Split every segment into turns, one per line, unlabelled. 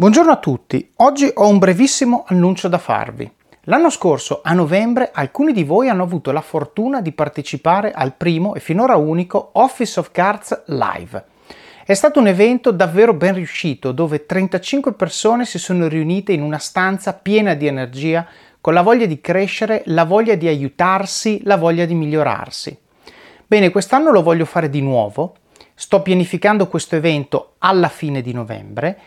Buongiorno a tutti, oggi ho un brevissimo annuncio da farvi. L'anno scorso, a novembre, alcuni di voi hanno avuto la fortuna di partecipare al primo e finora unico Office of Cards Live. È stato un evento davvero ben riuscito dove 35 persone si sono riunite in una stanza piena di energia, con la voglia di crescere, la voglia di aiutarsi, la voglia di migliorarsi. Bene, quest'anno lo voglio fare di nuovo. Sto pianificando questo evento alla fine di novembre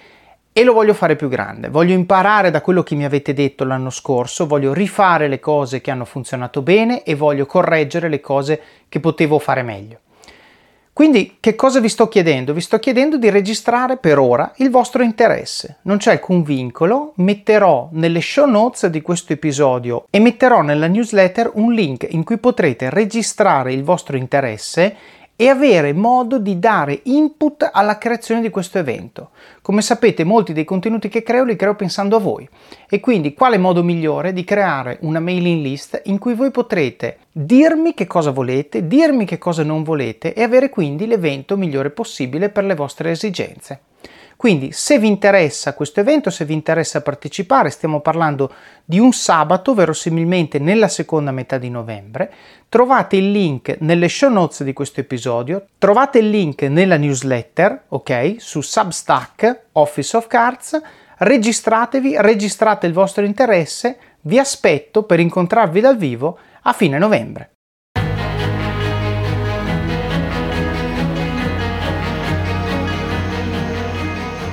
e lo voglio fare più grande. Voglio imparare da quello che mi avete detto l'anno scorso, voglio rifare le cose che hanno funzionato bene e voglio correggere le cose che potevo fare meglio. Quindi che cosa vi sto chiedendo? Vi sto chiedendo di registrare per ora il vostro interesse. Non c'è alcun vincolo, metterò nelle show notes di questo episodio e metterò nella newsletter un link in cui potrete registrare il vostro interesse e avere modo di dare input alla creazione di questo evento. Come sapete, molti dei contenuti che creo li creo pensando a voi e quindi quale modo migliore di creare una mailing list in cui voi potrete dirmi che cosa volete, dirmi che cosa non volete e avere quindi l'evento migliore possibile per le vostre esigenze. Quindi se vi interessa questo evento, se vi interessa partecipare, stiamo parlando di un sabato, verosimilmente nella seconda metà di novembre, trovate il link nelle show notes di questo episodio, trovate il link nella newsletter, ok, su Substack, Office of Cards, registratevi, registrate il vostro interesse, vi aspetto per incontrarvi dal vivo a fine novembre.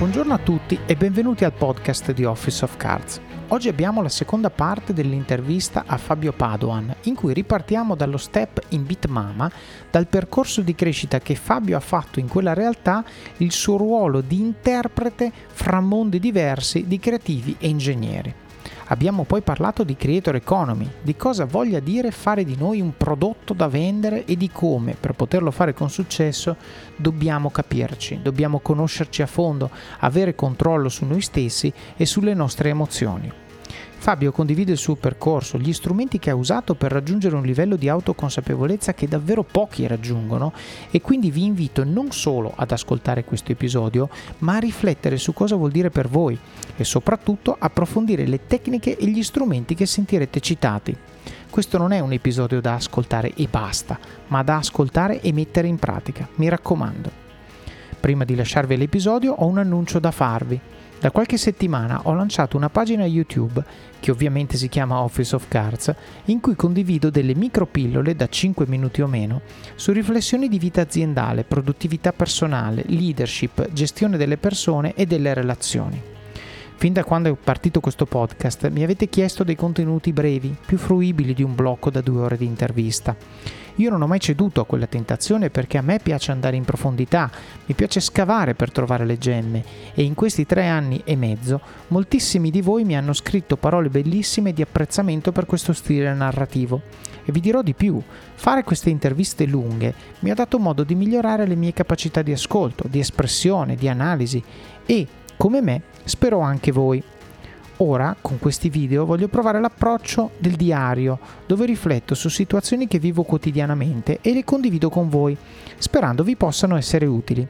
Buongiorno a tutti e benvenuti al podcast di Office of Cards. Oggi abbiamo la seconda parte dell'intervista a Fabio Padoan, in cui ripartiamo dallo step in Bitmama, dal percorso di crescita che Fabio ha fatto in quella realtà, il suo ruolo di interprete fra mondi diversi di creativi e ingegneri. Abbiamo poi parlato di creator economy, di cosa voglia dire fare di noi un prodotto da vendere e di come, per poterlo fare con successo, dobbiamo capirci, dobbiamo conoscerci a fondo, avere controllo su noi stessi e sulle nostre emozioni. Fabio condivide il suo percorso, gli strumenti che ha usato per raggiungere un livello di autoconsapevolezza che davvero pochi raggiungono e quindi vi invito non solo ad ascoltare questo episodio, ma a riflettere su cosa vuol dire per voi e soprattutto approfondire le tecniche e gli strumenti che sentirete citati. Questo non è un episodio da ascoltare e basta, ma da ascoltare e mettere in pratica, mi raccomando. Prima di lasciarvi l'episodio ho un annuncio da farvi. Da qualche settimana ho lanciato una pagina YouTube, che ovviamente si chiama Office of Cards, in cui condivido delle micropillole da 5 minuti o meno su riflessioni di vita aziendale, produttività personale, leadership, gestione delle persone e delle relazioni. Fin da quando è partito questo podcast mi avete chiesto dei contenuti brevi, più fruibili di un blocco da due ore di intervista. Io non ho mai ceduto a quella tentazione perché a me piace andare in profondità, mi piace scavare per trovare le gemme e in questi tre anni e mezzo moltissimi di voi mi hanno scritto parole bellissime di apprezzamento per questo stile narrativo. E vi dirò di più, fare queste interviste lunghe mi ha dato modo di migliorare le mie capacità di ascolto, di espressione, di analisi e, come me, spero anche voi. Ora, con questi video, voglio provare l'approccio del diario, dove rifletto su situazioni che vivo quotidianamente e le condivido con voi, sperando vi possano essere utili.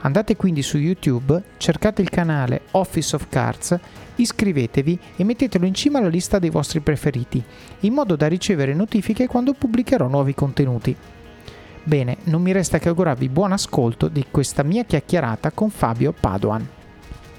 Andate quindi su YouTube, cercate il canale Office of Cards, iscrivetevi e mettetelo in cima alla lista dei vostri preferiti, in modo da ricevere notifiche quando pubblicherò nuovi contenuti. Bene, non mi resta che augurarvi buon ascolto di questa mia chiacchierata con Fabio Padoan.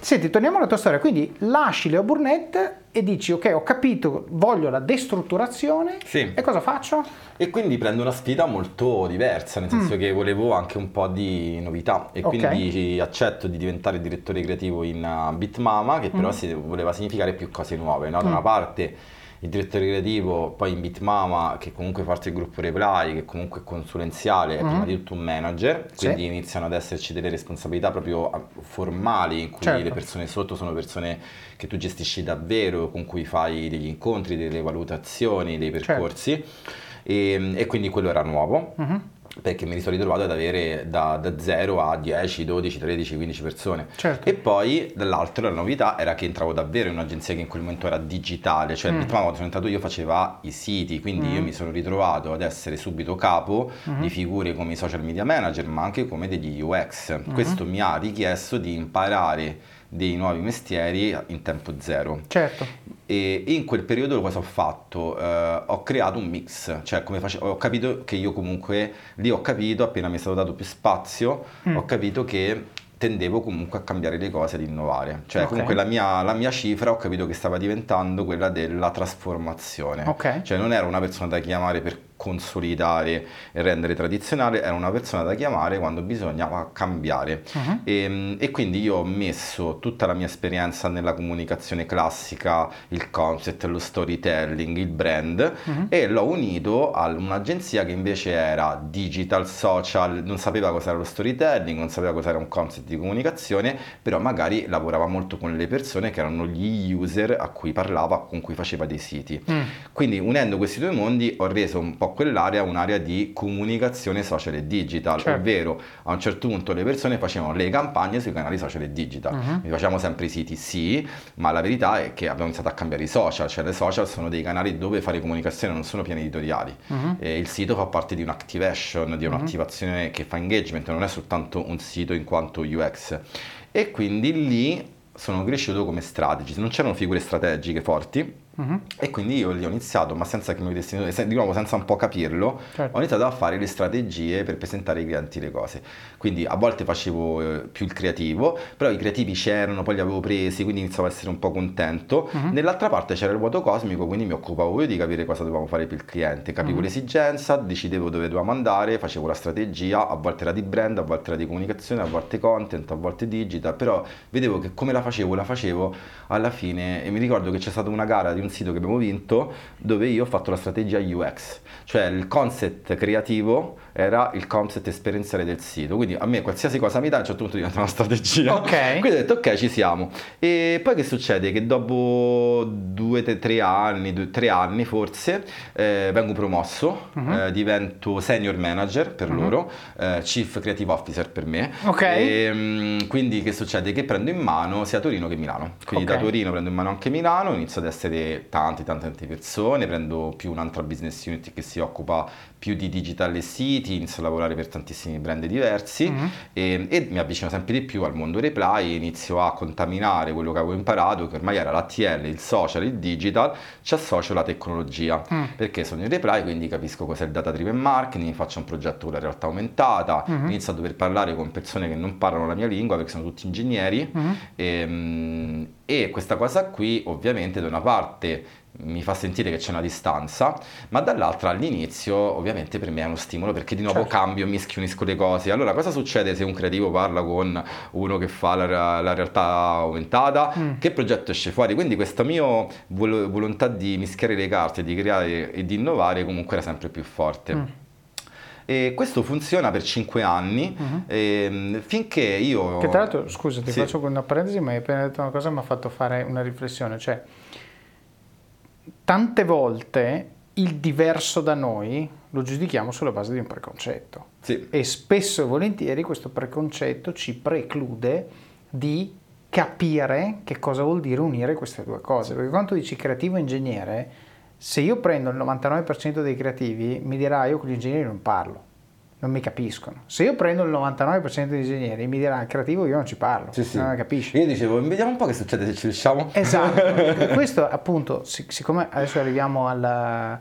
Senti, torniamo alla tua storia, quindi lasci Leo Burnett e dici ok ho capito, voglio la destrutturazione
sì.
e cosa faccio?
E quindi prendo una sfida molto diversa, nel senso mm. che volevo anche un po' di novità e okay. quindi accetto di diventare direttore creativo in uh, Bitmama che però mm. voleva significare più cose nuove, no? da mm. una parte il direttore creativo, poi in Bitmama che comunque fa parte del gruppo Reply, che comunque è consulenziale, è mm prima di tutto un manager, quindi sì. iniziano ad esserci delle responsabilità proprio ah, formali in cui certo. le persone sotto sono persone che tu gestisci davvero, con cui fai degli incontri, delle valutazioni, dei percorsi certo. e, e, quindi quello era nuovo. Mm-hmm perché mi sono ritrovato ad avere da, da 0 a 10, 12, 13, 15 persone. Certo. E poi dall'altro la novità era che entravo davvero in un'agenzia che in quel momento era digitale, cioè mm. prima quando sono entrato io faceva i siti, quindi mm. io mi sono ritrovato ad essere subito capo mm. di figure come i social media manager, ma anche come degli UX. Mm. Questo mi ha richiesto di imparare dei nuovi mestieri in tempo zero.
Certo.
E in quel periodo cosa ho fatto? Eh, ho creato un mix, cioè come face- ho capito che io comunque lì ho capito, appena mi è stato dato più spazio, mm. ho capito che tendevo comunque a cambiare le cose, ad innovare. Cioè okay. comunque la mia, la mia, cifra ho capito che stava diventando quella della trasformazione.
Okay.
Cioè non ero una persona da chiamare per consolidare e rendere tradizionale, era una persona da chiamare quando bisognava cambiare. Uh-huh. E, e, quindi io ho messo tutta la mia esperienza nella comunicazione classica, il concept, lo storytelling, il brand uh-huh. e l'ho unito a un'agenzia che invece era digital, social, non sapeva cos'era lo storytelling, non sapeva cos'era un concept di comunicazione, però magari lavorava molto con le persone che erano gli user a cui parlava, con cui faceva dei siti. Mm. Quindi unendo questi due mondi ho reso un po' po' quell'area un'area di comunicazione social e digital, certo. ovvero a un certo punto le persone facevano le campagne sui canali social e digital. Uh-huh. Mi facciamo sempre i siti, sì, ma la verità è che abbiamo iniziato a cambiare i social, cioè le social sono dei canali dove fare comunicazione, non sono piani editoriali. Uh-huh. il sito fa parte di un'activation, di un'attivazione uh-huh. che fa engagement, non è soltanto un sito in quanto UX. E quindi lì sono cresciuto come strategy, non c'erano figure strategiche forti Uh-huh. E quindi io lì ho iniziato, ma senza che mi vedessi, di nuovo senza un po' capirlo, certo. ho iniziato a fare le strategie per presentare ai clienti le cose. Quindi a volte facevo eh, più il creativo, però i creativi c'erano, poi li avevo presi, quindi iniziavo a essere un po' contento. Uh-huh. Nell'altra parte c'era il vuoto cosmico, quindi mi occupavo io di capire cosa dovevamo fare per il cliente, capivo uh-huh. l'esigenza, decidevo dove dovevamo andare, facevo la strategia, a volte era di brand, a volte era di comunicazione, a volte content, a volte digital, però vedevo che come la facevo, la facevo alla fine e mi ricordo che c'è stata una gara di un sito che abbiamo vinto dove io ho fatto la strategia UX, cioè il concept creativo era il concept esperienziale del sito, quindi a me qualsiasi cosa mi dà a un certo punto diventa una strategia.
Ok.
Quindi ho detto ok ci siamo. E poi che succede? Che dopo due, tre anni, due, tre anni forse, eh, vengo promosso, uh-huh. eh, divento senior manager per uh-huh. loro, eh, chief creative officer per me.
Ok.
E, mm, quindi che succede? Che prendo in mano sia Torino che Milano. Quindi okay. da Torino prendo in mano anche Milano, inizio ad essere tante, tante, tante persone, prendo più un'altra business unit che si occupa più di digital siti, inizio a lavorare per tantissimi brand diversi mm-hmm. e, e, mi avvicino sempre di più al mondo reply, inizio a contaminare quello che avevo imparato, che ormai era l'ATL, il social, il digital, ci associo la tecnologia, mm. perché sono in reply, quindi capisco cos'è il data driven marketing, faccio un progetto con la realtà aumentata, mm-hmm. inizio a dover parlare con persone che non parlano la mia lingua perché sono tutti ingegneri mm-hmm. e, e questa cosa qui ovviamente da una parte mi fa sentire che c'è una distanza, ma dall'altra all'inizio ovviamente per me è uno stimolo perché di nuovo certo. cambio, mi schiunisco le cose. Allora cosa succede se un creativo parla con uno che fa la, la realtà aumentata? Mm. Che progetto esce fuori? Quindi questa mia vol- volontà di mischiare le carte, di creare e di innovare comunque era sempre più forte. Mm. E questo funziona per 5 anni uh-huh. e, finché io...
Che tra l'altro, scusa, ti sì. faccio una parentesi, ma hai appena detto una cosa che mi ha fatto fare una riflessione, cioè tante volte il diverso da noi lo giudichiamo sulla base di un preconcetto.
Sì.
e spesso e volentieri questo preconcetto ci preclude di capire che cosa vuol dire unire queste due cose, perché quando dici creativo e ingegnere, se io prendo il 99% dei creativi mi dirà io con gli ingegneri non parlo non mi capiscono. Se io prendo il 99% degli ingegneri mi dirà creativo io non ci parlo,
sì, sì.
non capisci.
Io dicevo, vediamo un po' che succede se ci riusciamo.
Esatto, questo appunto, siccome adesso arriviamo alla,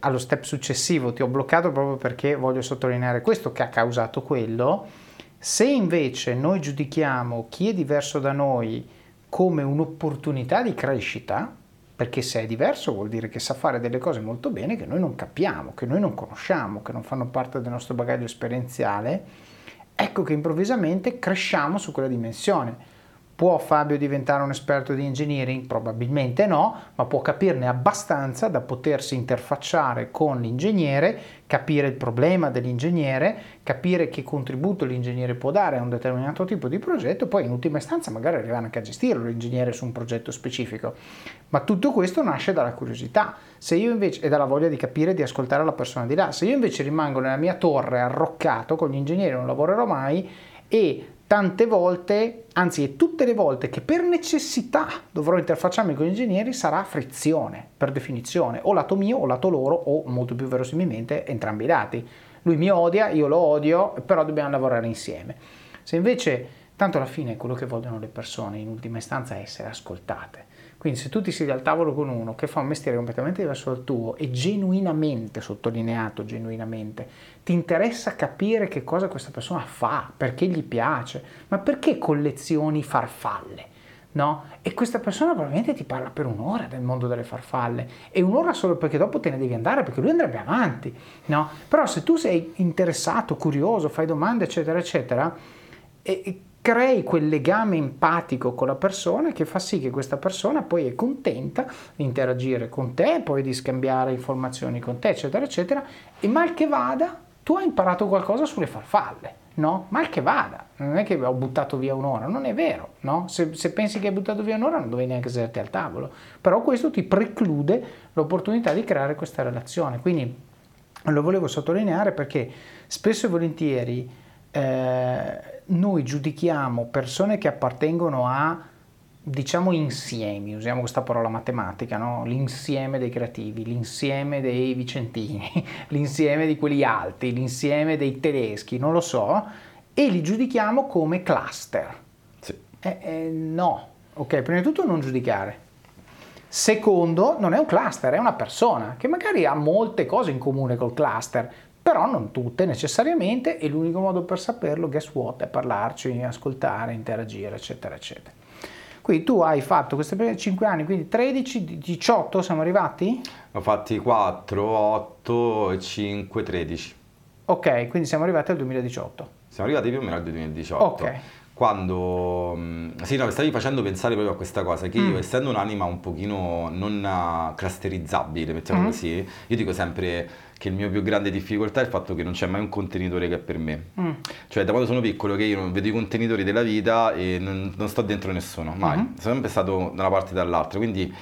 allo step successivo, ti ho bloccato proprio perché voglio sottolineare questo che ha causato quello, se invece noi giudichiamo chi è diverso da noi come un'opportunità di crescita, perché se è diverso vuol dire che sa fare delle cose molto bene che noi non capiamo, che noi non conosciamo, che non fanno parte del nostro bagaglio esperienziale, ecco che improvvisamente cresciamo su quella dimensione. Può Fabio diventare un esperto di engineering? Probabilmente no, ma può capirne abbastanza da potersi interfacciare con l'ingegnere, capire il problema dell'ingegnere, capire che contributo l'ingegnere può dare a un determinato tipo di progetto, poi in ultima istanza magari arrivare anche a gestirlo l'ingegnere su un progetto specifico. Ma tutto questo nasce dalla curiosità invece, e dalla voglia di capire e di ascoltare la persona di là. Se io invece rimango nella mia torre arroccato con gli ingegneri non lavorerò mai e tante volte, anzi tutte le volte che per necessità dovrò interfacciarmi con gli ingegneri sarà frizione, per definizione, o lato mio o lato loro o molto più verosimilmente entrambi i lati. Lui mi odia, io lo odio, però dobbiamo lavorare insieme. Se invece Tanto alla fine quello che vogliono le persone in ultima istanza è essere ascoltate. Quindi se tu ti siedi al tavolo con uno che fa un mestiere completamente diverso dal tuo e genuinamente, sottolineato genuinamente, ti interessa capire che cosa questa persona fa, perché gli piace, ma perché collezioni farfalle? No? E questa persona probabilmente ti parla per un'ora del mondo delle farfalle e un'ora solo perché dopo te ne devi andare perché lui andrebbe avanti, no? Però se tu sei interessato, curioso, fai domande, eccetera, eccetera, e, crei quel legame empatico con la persona che fa sì che questa persona poi è contenta di interagire con te, poi di scambiare informazioni con te, eccetera, eccetera, e mal che vada, tu hai imparato qualcosa sulle farfalle, no? Mal che vada, non è che ho buttato via un'ora, non è vero, no? Se, se pensi che hai buttato via un'ora non dovevi neanche sederti al tavolo, però questo ti preclude l'opportunità di creare questa relazione, quindi lo volevo sottolineare perché spesso e volentieri eh, noi giudichiamo persone che appartengono a diciamo insiemi, usiamo questa parola matematica, no? l'insieme dei creativi, l'insieme dei vicentini, l'insieme di quelli alti, l'insieme dei tedeschi, non lo so, e li giudichiamo come cluster.
Sì.
Eh, eh, no, ok, prima di tutto non giudicare. Secondo, non è un cluster, è una persona che magari ha molte cose in comune col cluster, però non tutte necessariamente e l'unico modo per saperlo, guess what, è parlarci, ascoltare, interagire, eccetera, eccetera. Quindi tu hai fatto queste prime 5 anni, quindi 13, 18 siamo arrivati?
Ho fatti 4, 8, 5, 13.
Ok, quindi siamo arrivati al 2018.
Siamo arrivati più o meno al 2018.
Ok
quando mm, sì, no, mi stavi facendo pensare proprio a questa cosa che io mm. essendo un'anima un pochino non clusterizzabile mettiamo mm. così io dico sempre che il mio più grande difficoltà è il fatto che non c'è mai un contenitore che è per me mm. cioè da quando sono piccolo che io vedo i contenitori della vita e non, non sto dentro nessuno mai mm-hmm. sono sempre stato da una parte e dall'altra quindi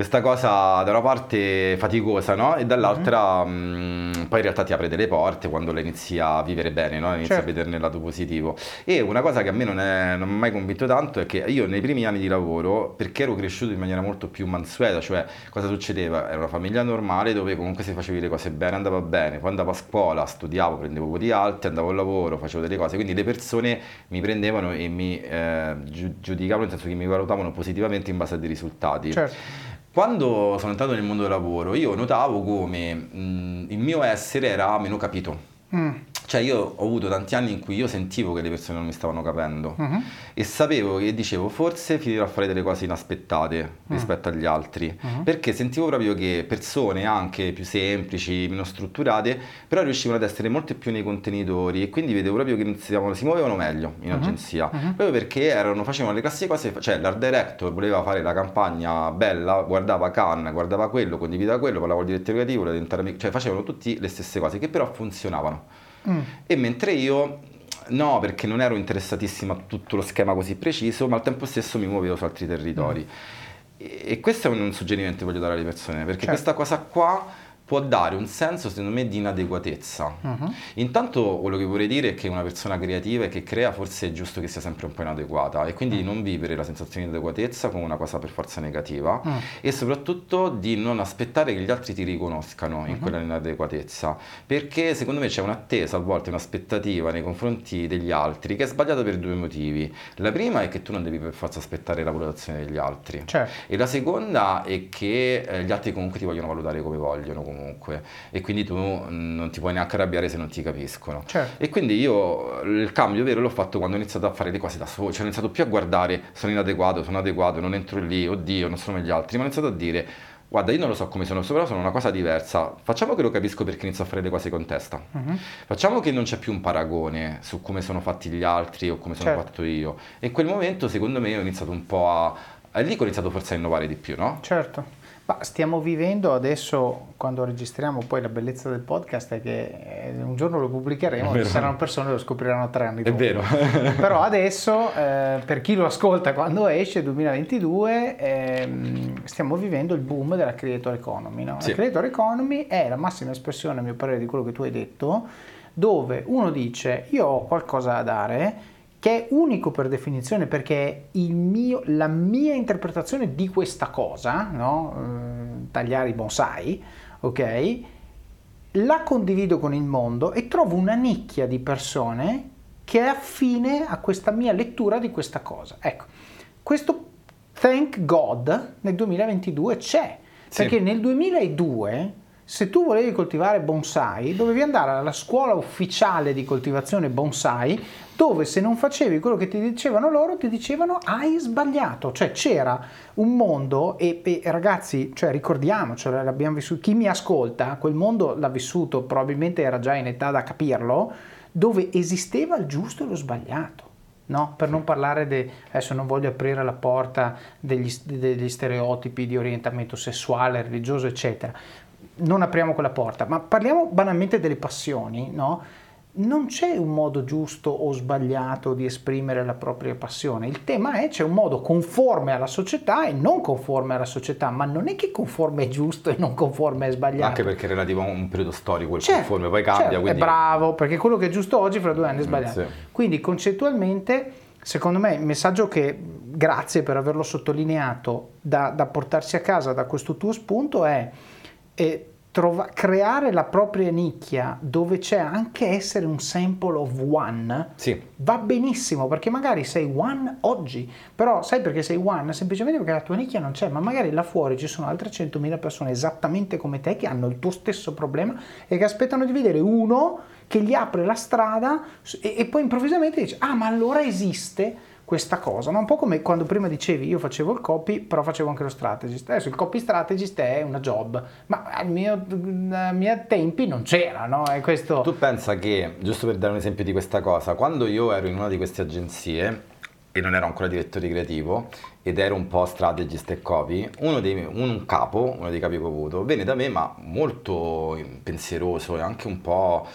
questa cosa da una parte faticosa no? e dall'altra mm-hmm. mh, poi in realtà ti apre delle porte quando la inizi a vivere bene, no? inizi certo. a vederne il lato positivo. E una cosa che a me non, è, non mi ha mai convinto tanto è che io nei primi anni di lavoro, perché ero cresciuto in maniera molto più mansueta, cioè cosa succedeva? Era una famiglia normale dove comunque se facevi le cose bene andava bene, poi andavo a scuola, studiavo, prendevo voti alti, andavo al lavoro, facevo delle cose, quindi le persone mi prendevano e mi eh, giudicavano, nel senso che mi valutavano positivamente in base a dei risultati.
Certo.
Quando sono entrato nel mondo del lavoro, io notavo come mh, il mio essere era meno capito. Mm. Cioè io ho avuto tanti anni in cui io sentivo che le persone non mi stavano capendo uh-huh. e sapevo che dicevo forse finirò a fare delle cose inaspettate uh-huh. rispetto agli altri, uh-huh. perché sentivo proprio che persone anche più semplici, meno strutturate, però riuscivano ad essere molto più nei contenitori e quindi vedevo proprio che iniziavano, si muovevano meglio in agenzia, proprio perché erano, facevano le classiche cose, cioè l'art director voleva fare la campagna bella, guardava Cannes, guardava quello, condivideva quello, parlava col direttore creativo, cioè facevano tutte le stesse cose che però funzionavano. Mm. E mentre io no, perché non ero interessatissimo a tutto lo schema così preciso, ma al tempo stesso mi muovevo su altri territori. Mm. E, e questo è un suggerimento che voglio dare alle persone, perché certo. questa cosa qua può dare un senso, secondo me, di inadeguatezza. Uh-huh. Intanto quello che vorrei dire è che una persona creativa e che crea forse è giusto che sia sempre un po' inadeguata e quindi uh-huh. non vivere la sensazione di inadeguatezza come una cosa per forza negativa uh-huh. e soprattutto di non aspettare che gli altri ti riconoscano in quella inadeguatezza, perché secondo me c'è un'attesa, a volte un'aspettativa nei confronti degli altri che è sbagliata per due motivi. La prima è che tu non devi per forza aspettare la valutazione degli altri
certo.
e la seconda è che eh, gli altri comunque ti vogliono valutare come vogliono. Comunque comunque e quindi tu non ti puoi neanche arrabbiare se non ti capiscono.
Certo.
E quindi io il cambio vero l'ho fatto quando ho iniziato a fare le cose da solo, cioè ho iniziato più a guardare sono inadeguato, sono adeguato, non entro lì, oddio, non sono gli altri, ma ho iniziato a dire guarda, io non lo so come sono, però sono una cosa diversa. Facciamo che lo capisco perché inizio a fare le cose con testa. Uh-huh. Facciamo che non c'è più un paragone su come sono fatti gli altri o come sono certo. fatto io. E in quel momento, secondo me, ho iniziato un po' a. È lì che ho iniziato forse a innovare di più, no?
Certo. Stiamo vivendo adesso, quando registriamo poi la bellezza del podcast è che eh, un giorno lo pubblicheremo, ci saranno persone che lo scopriranno tre anni dopo.
È vero.
Però adesso, eh, per chi lo ascolta quando esce, 2022, ehm, stiamo vivendo il boom della creator economy. No? Sì. La creator economy è la massima espressione, a mio parere, di quello che tu hai detto, dove uno dice io ho qualcosa da dare, che è unico per definizione perché mio, la mia interpretazione di questa cosa, no? eh, tagliare i bonsai, ok? La condivido con il mondo e trovo una nicchia di persone che è affine a questa mia lettura di questa cosa. Ecco, questo thank God nel 2022 c'è, sì. perché nel 2002 se tu volevi coltivare bonsai, dovevi andare alla scuola ufficiale di coltivazione bonsai, dove se non facevi quello che ti dicevano loro, ti dicevano hai sbagliato. Cioè c'era un mondo, e, e ragazzi, cioè, ricordiamocelo, l'abbiamo vissuto, chi mi ascolta, quel mondo l'ha vissuto, probabilmente era già in età da capirlo, dove esisteva il giusto e lo sbagliato. No? Per non parlare di, adesso non voglio aprire la porta degli, degli stereotipi di orientamento sessuale, religioso, eccetera, non apriamo quella porta, ma parliamo banalmente delle passioni, no? Non c'è un modo giusto o sbagliato di esprimere la propria passione. Il tema è c'è un modo conforme alla società e non conforme alla società, ma non è che conforme è giusto e non conforme è sbagliato.
Anche perché è relativo a un periodo storico, il certo, conforme poi cambia.
Certo,
quindi...
È bravo, perché quello che è giusto oggi fra due anni è sbagliato. Mm, sì. Quindi concettualmente, secondo me, il messaggio che, grazie per averlo sottolineato, da, da portarsi a casa da questo tuo spunto è... è trova, creare la propria nicchia dove c'è anche essere un sample of one
sì.
va benissimo perché magari sei one oggi però sai perché sei one? semplicemente perché la tua nicchia non c'è ma magari là fuori ci sono altre 100.000 persone esattamente come te che hanno il tuo stesso problema e che aspettano di vedere uno che gli apre la strada e, e poi improvvisamente dice ah ma allora esiste questa cosa, no? un po' come quando prima dicevi io facevo il copy, però facevo anche lo strategist. Adesso il copy strategist è una job, ma ai miei, tempi non c'era, no? Questo...
Tu pensa che, giusto per dare un esempio di questa cosa, quando io ero in una di queste agenzie e non ero ancora direttore creativo ed ero un po' strategist e copy, uno dei, un capo, uno dei capi che ho avuto, venne da me ma molto pensieroso e anche un po'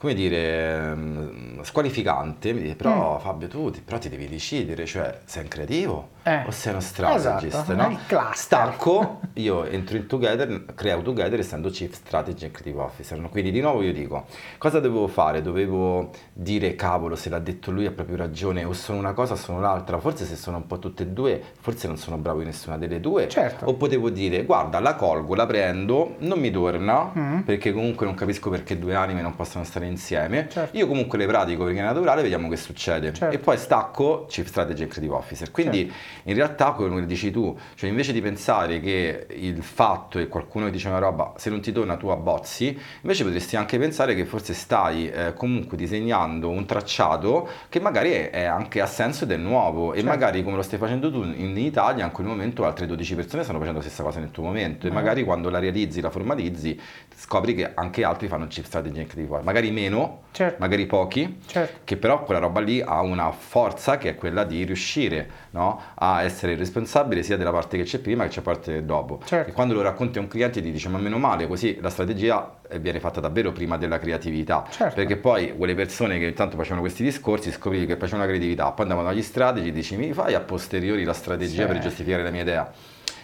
come dire, ehm, squalificante, mi dice, però mm. Fabio tu ti, però ti devi decidere, cioè sei un creativo eh. o sei uno strategist,
esatto,
no?
Stacco,
io entro in Together, creo Together essendo Chief Strategy and Creative Officer, no? quindi di nuovo io dico, cosa dovevo fare? Dovevo dire, cavolo, se l'ha detto lui ha proprio ragione, o sono una cosa o sono l'altra, forse se sono un po' tutte e due, forse non sono bravo in nessuna delle due,
certo.
o potevo dire, guarda, la colgo, la prendo, non mi torna, mm. perché comunque non capisco perché due anime non possono stare insieme. Certo. Io comunque le pratico perché è naturale, vediamo che succede. Certo. E poi stacco Chief Strategy e Creative Officer. Quindi certo. In realtà, come dici tu, cioè invece di pensare che il fatto che qualcuno ti dice una roba, se non ti torna tu abbozzi, invece potresti anche pensare che forse stai eh, comunque disegnando un tracciato che magari è, è, anche a senso ed è nuovo. E certo. magari come lo stai facendo tu in Italia, in quel momento altre 12 persone stanno facendo la stessa cosa nel tuo momento. E mm. magari quando la realizzi, la formalizzi, scopri che anche altri fanno Chief Strategy e Creative Officer. Magari meno, certo. magari pochi,
certo.
che però quella roba lì ha una forza che è quella di riuscire no? a essere responsabile sia della parte che c'è prima che c'è parte dopo.
Certo.
E quando lo racconti a un cliente ti dice ma meno male, così la strategia viene fatta davvero prima della creatività.
Certo.
Perché poi quelle persone che intanto facevano questi discorsi scoprivi che facevano la creatività, poi andavano agli strategy e dici mi fai a posteriori la strategia per giustificare la mia idea.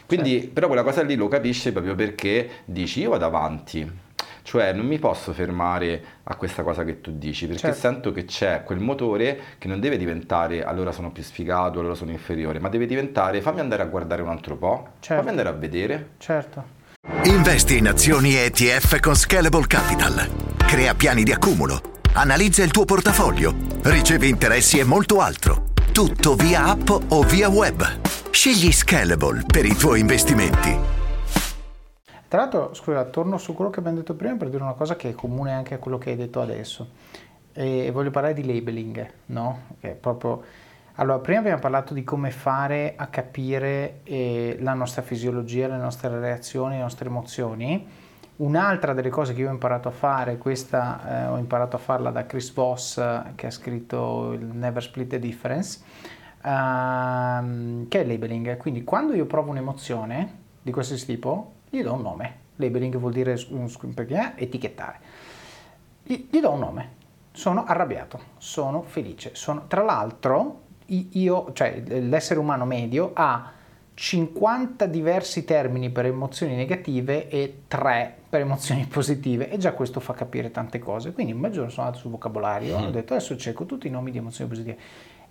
Quindi, certo. però quella cosa lì lo capisci proprio perché dici io vado avanti, cioè non mi posso fermare a questa cosa che tu dici, perché certo. sento che c'è quel motore che non deve diventare allora sono più sfigato, allora sono inferiore, ma deve diventare fammi andare a guardare un altro po', certo. fammi andare a vedere.
Certo.
Investi in azioni ETF con Scalable Capital. Crea piani di accumulo. Analizza il tuo portafoglio. Ricevi interessi e molto altro. Tutto via app o via web. Scegli Scalable per i tuoi investimenti.
Tra l'altro, scusa, torno su quello che abbiamo detto prima per dire una cosa che è comune anche a quello che hai detto adesso. E voglio parlare di labeling, no? Che è proprio... Allora, prima abbiamo parlato di come fare a capire eh, la nostra fisiologia, le nostre reazioni, le nostre emozioni. Un'altra delle cose che io ho imparato a fare, questa eh, ho imparato a farla da Chris Voss che ha scritto il Never Split the Difference, ehm, che è il labeling. Quindi quando io provo un'emozione di qualsiasi tipo, gli do un nome. Labeling vuol dire etichettare. Gli, gli do un nome. Sono arrabbiato, sono felice. Sono, tra l'altro, io, cioè l'essere umano medio ha 50 diversi termini per emozioni negative e 3 per emozioni positive e già questo fa capire tante cose. Quindi un bel giorno sono andato sul vocabolario, mm. ho detto adesso cerco tutti i nomi di emozioni positive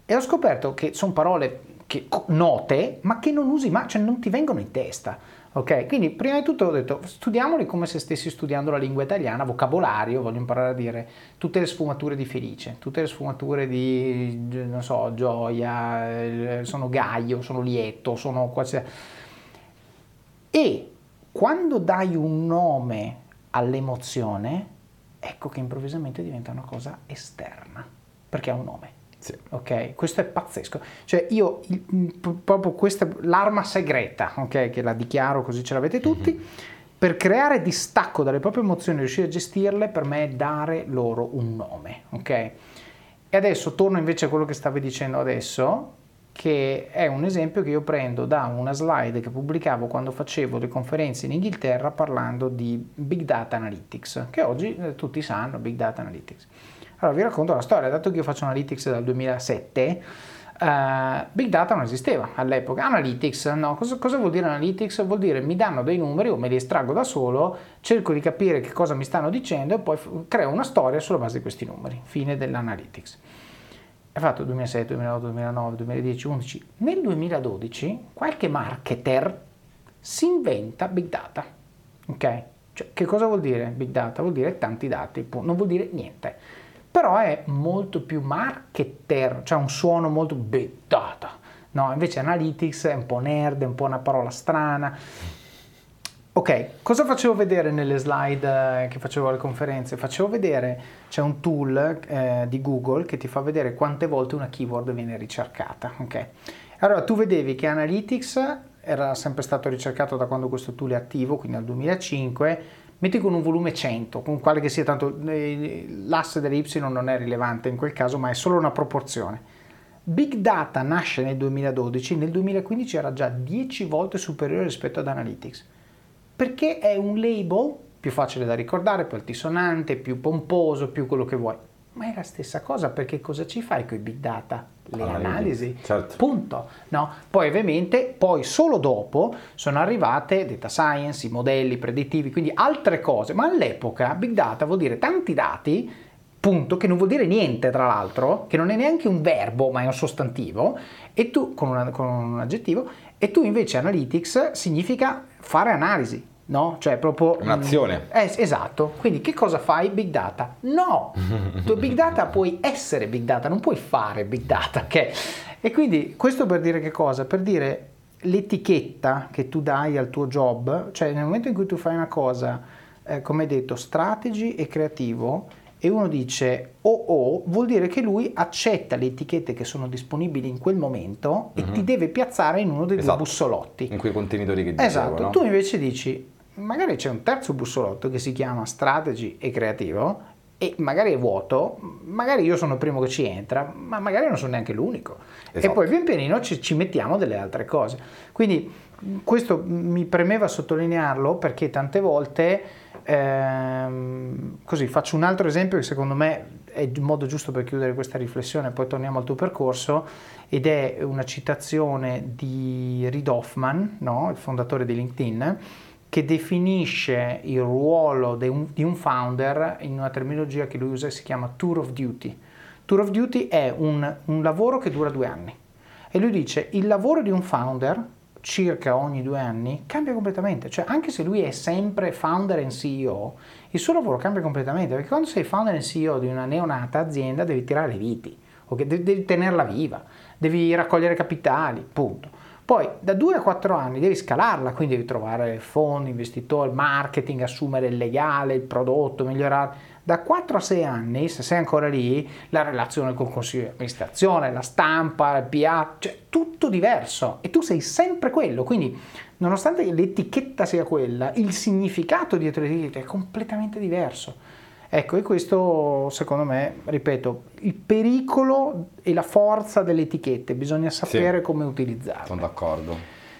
e ho scoperto che sono parole che, note ma che non usi mai, cioè non ti vengono in testa. Ok, quindi prima di tutto ho detto studiamoli come se stessi studiando la lingua italiana, vocabolario, voglio imparare a dire tutte le sfumature di felice, tutte le sfumature di, non so, gioia, sono gaio, sono lieto, sono qualsiasi... E quando dai un nome all'emozione, ecco che improvvisamente diventa una cosa esterna, perché ha un nome.
Sì.
Ok, questo è pazzesco. Cioè, io il, proprio questa l'arma segreta, ok, che la dichiaro così ce l'avete tutti. Mm-hmm. Per creare distacco dalle proprie emozioni, riuscire a gestirle, per me è dare loro un nome, ok? E adesso torno invece a quello che stavi dicendo adesso, che è un esempio che io prendo da una slide che pubblicavo quando facevo le conferenze in Inghilterra parlando di Big Data Analytics, che oggi eh, tutti sanno Big Data Analytics. Allora vi racconto la storia, dato che io faccio Analytics dal 2007, uh, eh, Big Data non esisteva all'epoca. Analytics, no, cosa, cosa, vuol dire Analytics? Vuol dire mi danno dei numeri o me li estraggo da solo, cerco di capire che cosa mi stanno dicendo e poi f- creo una storia sulla base di questi numeri. Fine dell'Analytics. È fatto 2007, 2008, 2009, 2010, 2011. Nel 2012 qualche marketer si inventa Big Data. Ok? Cioè, che cosa vuol dire Big Data? Vuol dire tanti dati, non vuol dire niente però è molto più marketer, cioè un suono molto big. No, invece analytics è un po' nerd, è un po' una parola strana. Ok, cosa facevo vedere nelle slide eh, che facevo alle conferenze? Facevo vedere, c'è un tool eh, di Google che ti fa vedere quante volte una keyword viene ricercata. Ok, allora tu vedevi che Analytics era sempre stato ricercato da quando questo tool è attivo, quindi dal 2005 metti con un volume 100, con quale che sia tanto eh, l'asse delle Y non è rilevante in quel caso, ma è solo una proporzione. Big Data nasce nel 2012, nel 2015 era già 10 volte superiore rispetto ad Analytics, perché è un label più facile da ricordare, più altisonante, più pomposo, più quello che vuoi ma è la stessa cosa perché cosa ci fai con i big data? Le analisi, analisi.
Certo.
punto. No? Poi ovviamente, poi solo dopo sono arrivate data science, i modelli predittivi, quindi altre cose, ma all'epoca big data vuol dire tanti dati, punto, che non vuol dire niente tra l'altro, che non è neanche un verbo ma è un sostantivo, e tu con, una, con un aggettivo, e tu invece analytics significa fare analisi, no? Cioè proprio...
Un'azione.
Eh, esatto, quindi che cosa fai? Big data? No, tu big data puoi essere big data, non puoi fare big data, ok? E quindi questo per dire che cosa? Per dire l'etichetta che tu dai al tuo job, cioè nel momento in cui tu fai una cosa, eh, come detto, strategy e creativo, e uno dice OO, oh, oh, vuol dire che lui accetta le etichette che sono disponibili in quel momento e uh-huh. ti deve piazzare in uno dei esatto. due bussolotti.
In quei contenitori che dicevo,
Esatto,
no?
tu invece dici magari c'è un terzo bussolotto che si chiama strategy e creativo e magari è vuoto, magari io sono il primo che ci entra, ma magari non sono neanche l'unico. Esatto. E poi pian pianino ci, ci, mettiamo delle altre cose. Quindi questo mi premeva sottolinearlo perché tante volte, ehm, così faccio un altro esempio che secondo me è il modo giusto per chiudere questa riflessione, poi torniamo al tuo percorso, ed è una citazione di Reid Hoffman, no? il fondatore di LinkedIn, che definisce il ruolo un, di un, founder in una terminologia che lui usa e si chiama tour of duty. Tour of duty è un, un lavoro che dura due anni e lui dice il lavoro di un founder circa ogni due anni cambia completamente, cioè anche se lui è sempre founder e CEO, il suo lavoro cambia completamente perché quando sei founder e CEO di una neonata azienda devi tirare le viti, devi, devi tenerla viva, devi raccogliere capitali, punto. Poi da 2 a 4 anni devi scalarla, quindi devi trovare fondi, investitori, marketing, assumere il legale, il prodotto, migliorare. Da 4 a 6 anni, se sei ancora lì, la relazione con il consiglio di amministrazione, la stampa, il PA, cioè tutto diverso e tu sei sempre quello. Quindi, nonostante l'etichetta sia quella, il significato dietro l'etichetta è completamente diverso. Ecco, e questo secondo me, ripeto, il pericolo e la forza delle etichette, bisogna sapere sì, come utilizzarle.
Sono d'accordo.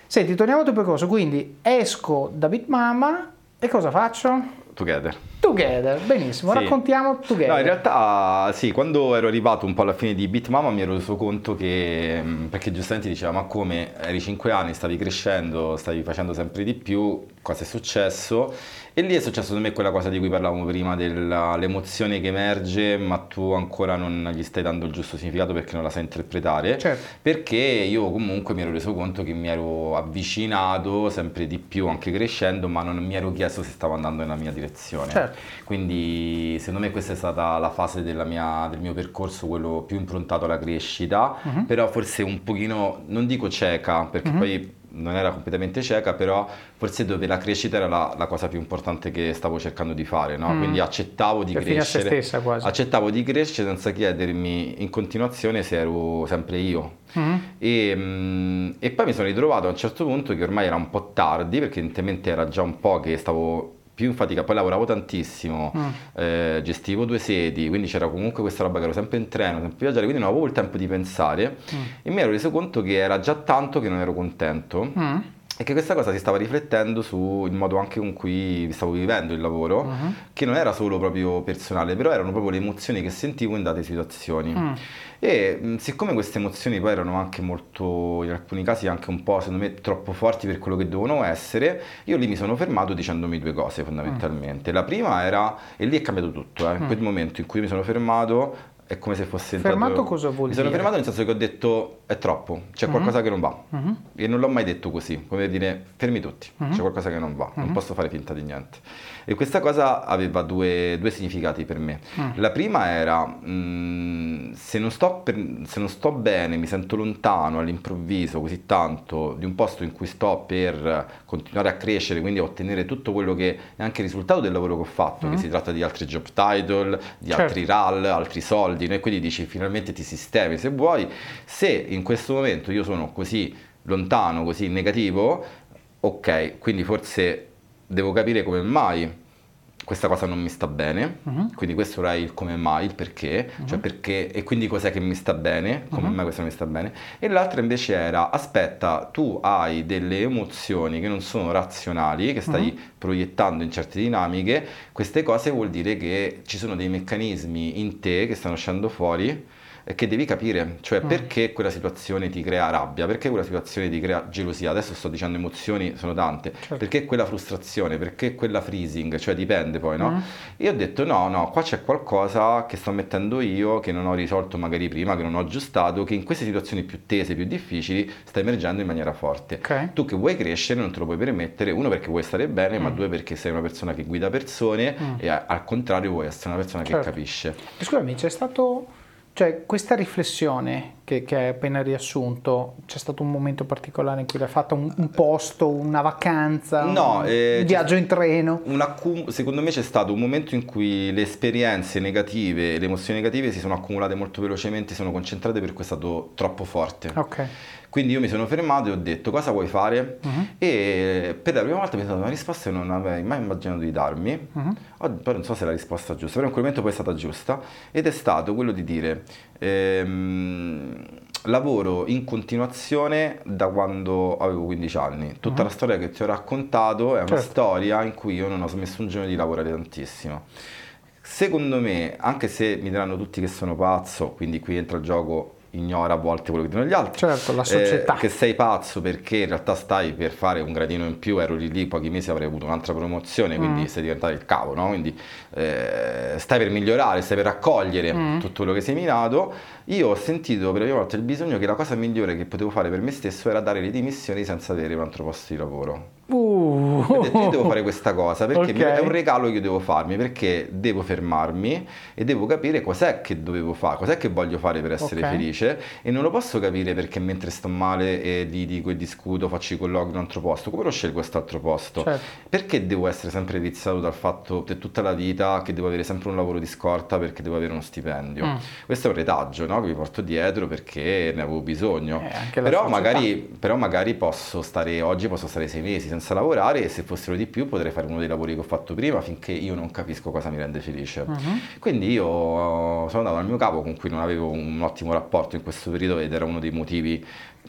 Senti, torniamo al tuo percorso, quindi esco da Bitmama e cosa faccio?
Together.
Together, benissimo, sì. raccontiamo Together.
No, in realtà sì, quando ero arrivato un po' alla fine di Bitmama mi ero reso conto che, perché giustamente diceva, ma come eri 5 anni, stavi crescendo, stavi facendo sempre di più, cosa è successo e lì è successo secondo me quella cosa di cui parlavamo prima, dell'emozione che emerge ma tu ancora non gli stai dando il giusto significato perché non la sai interpretare,
certo.
perché io comunque mi ero reso conto che mi ero avvicinato sempre di più anche crescendo ma non mi ero chiesto se stavo andando nella mia direzione.
Certo.
Quindi secondo me questa è stata la fase mia, del mio percorso, quello più improntato alla crescita, uh-huh. però forse un pochino, non dico cieca perché uh-huh. poi non era completamente cieca, però forse dove la crescita era la, la cosa più importante che stavo cercando di fare, no? mm. quindi accettavo di
per
crescere,
stessa,
accettavo di crescere senza chiedermi in continuazione se ero sempre io. Mm. E, mm, e poi mi sono ritrovato a un certo punto che ormai era un po' tardi, perché evidentemente era già un po' che stavo più in fatica, poi lavoravo tantissimo, mm. eh, gestivo due sedi, quindi c'era comunque questa roba che ero sempre in treno, sempre viaggiare, quindi non avevo il tempo di pensare mm. e mi ero reso conto che era già tanto che non ero contento. Mm. E che questa cosa si stava riflettendo sul modo anche con cui stavo vivendo il lavoro, uh-huh. che non era solo proprio personale, però erano proprio le emozioni che sentivo in date situazioni. Mm. E siccome queste emozioni poi erano anche molto, in alcuni casi anche un po' secondo me troppo forti per quello che devono essere, io lì mi sono fermato dicendomi due cose fondamentalmente. Mm. La prima era, e lì è cambiato tutto, eh. in mm. quel momento in cui mi sono fermato è come se fosse
entrato... Fermato cosa vuol
dire?
Mi
sono fermato nel senso che ho detto è troppo, c'è mm-hmm. qualcosa che non va. Mm-hmm. E non l'ho mai detto così, come dire fermi tutti, mm-hmm. c'è qualcosa che non va, non posso fare finta di niente. E questa cosa aveva due, due significati per me. Mm. La prima era mh, mm, se, non per, se, non sto bene, mi sento lontano all'improvviso così tanto di un posto in cui sto per continuare a crescere, quindi a ottenere tutto quello che è anche il risultato del lavoro che ho fatto, mm. che si tratta di altri job title, di certo. altri RAL, altri soldi, no? e quindi dici finalmente ti sistemi se vuoi. Se in questo momento io sono così lontano, così negativo, ok, quindi forse devo capire come mai questa cosa non mi sta bene, uh-huh. quindi questo era il come mai, il perché, uh-huh. cioè perché e quindi cos'è che mi sta bene, come uh-huh. mai questo non mi sta bene, e l'altra invece era aspetta, tu hai delle emozioni che non sono razionali, che stai proiettando in certe dinamiche, queste cose vuol dire che ci sono dei meccanismi in te che stanno uscendo fuori che devi capire, cioè mm. perché quella situazione ti crea rabbia, perché quella situazione ti crea gelosia, adesso sto dicendo emozioni, sono tante, certo. perché quella frustrazione, perché quella freezing, cioè dipende poi, no? Mm. E ho detto no, no, qua c'è qualcosa che sto mettendo io, che non ho risolto magari prima, che non ho aggiustato, che in queste situazioni più tese, più difficili, sta emergendo in maniera forte.
Okay.
Tu che vuoi crescere non te lo puoi permettere, uno perché vuoi stare bene, mm. ma due perché sei una persona che guida persone mm. e al contrario vuoi essere una persona certo. che capisce.
Scusami, c'è stato cioè, questa riflessione che, che hai appena riassunto, c'è stato un momento particolare in cui l'hai fatta, un, un posto, una vacanza,
no,
un,
eh,
viaggio in treno?
Accum- secondo me c'è stato un momento in cui le esperienze negative, le emozioni negative si sono accumulate molto velocemente, si sono concentrate perché è stato troppo forte.
Ok.
Quindi io mi sono fermato e ho detto cosa vuoi fare? Uh-huh. E per la prima volta mi è stata una risposta che non avrei mai immaginato di darmi. Uh-huh. poi non so se è la risposta giusta, però in quel momento poi è stata giusta. Ed è stato quello di dire ehm, lavoro in continuazione da quando avevo 15 anni. Tutta uh-huh. la storia che ti ho raccontato è una certo. storia in cui io non ho smesso un giorno di lavorare tantissimo. Secondo me, anche se mi diranno tutti che sono pazzo, quindi qui entra il gioco ignora a volte quello che dicono gli altri.
Certo, la società.
Eh, che sei pazzo perché in realtà stai per fare un gradino in più, ero lì lì, pochi mesi avrei avuto un'altra promozione, quindi mm. sei diventato il cavo, no? Quindi eh, stai per migliorare, stai per raccogliere mm. tutto quello che sei minato. Io ho sentito per la prima volta il bisogno che la cosa migliore che potevo fare per me stesso era dare le dimissioni senza avere un altro posto di lavoro.
Uh. Ho
detto io devo fare questa cosa perché okay. è un regalo che io devo farmi, perché devo fermarmi e devo capire cos'è che dovevo fare, cos'è che voglio fare per essere okay. felice e non lo posso capire perché mentre sto male e litigo e discuto, faccio i colloqui in un altro posto, come lo scelgo quest'altro posto?
Certo.
Perché devo essere sempre viziato dal fatto per tutta la vita che devo avere sempre un lavoro di scorta perché devo avere uno stipendio? Mm. Questo è un retaggio no? Che mi porto dietro perché ne avevo bisogno.
Eh,
però, magari, però magari posso stare oggi, posso stare sei mesi senza lavorare e se fossero di più potrei fare uno dei lavori che ho fatto prima finché io non capisco cosa mi rende felice. Uh-huh. Quindi io sono andato al mio capo con cui non avevo un ottimo rapporto in questo periodo ed era uno dei motivi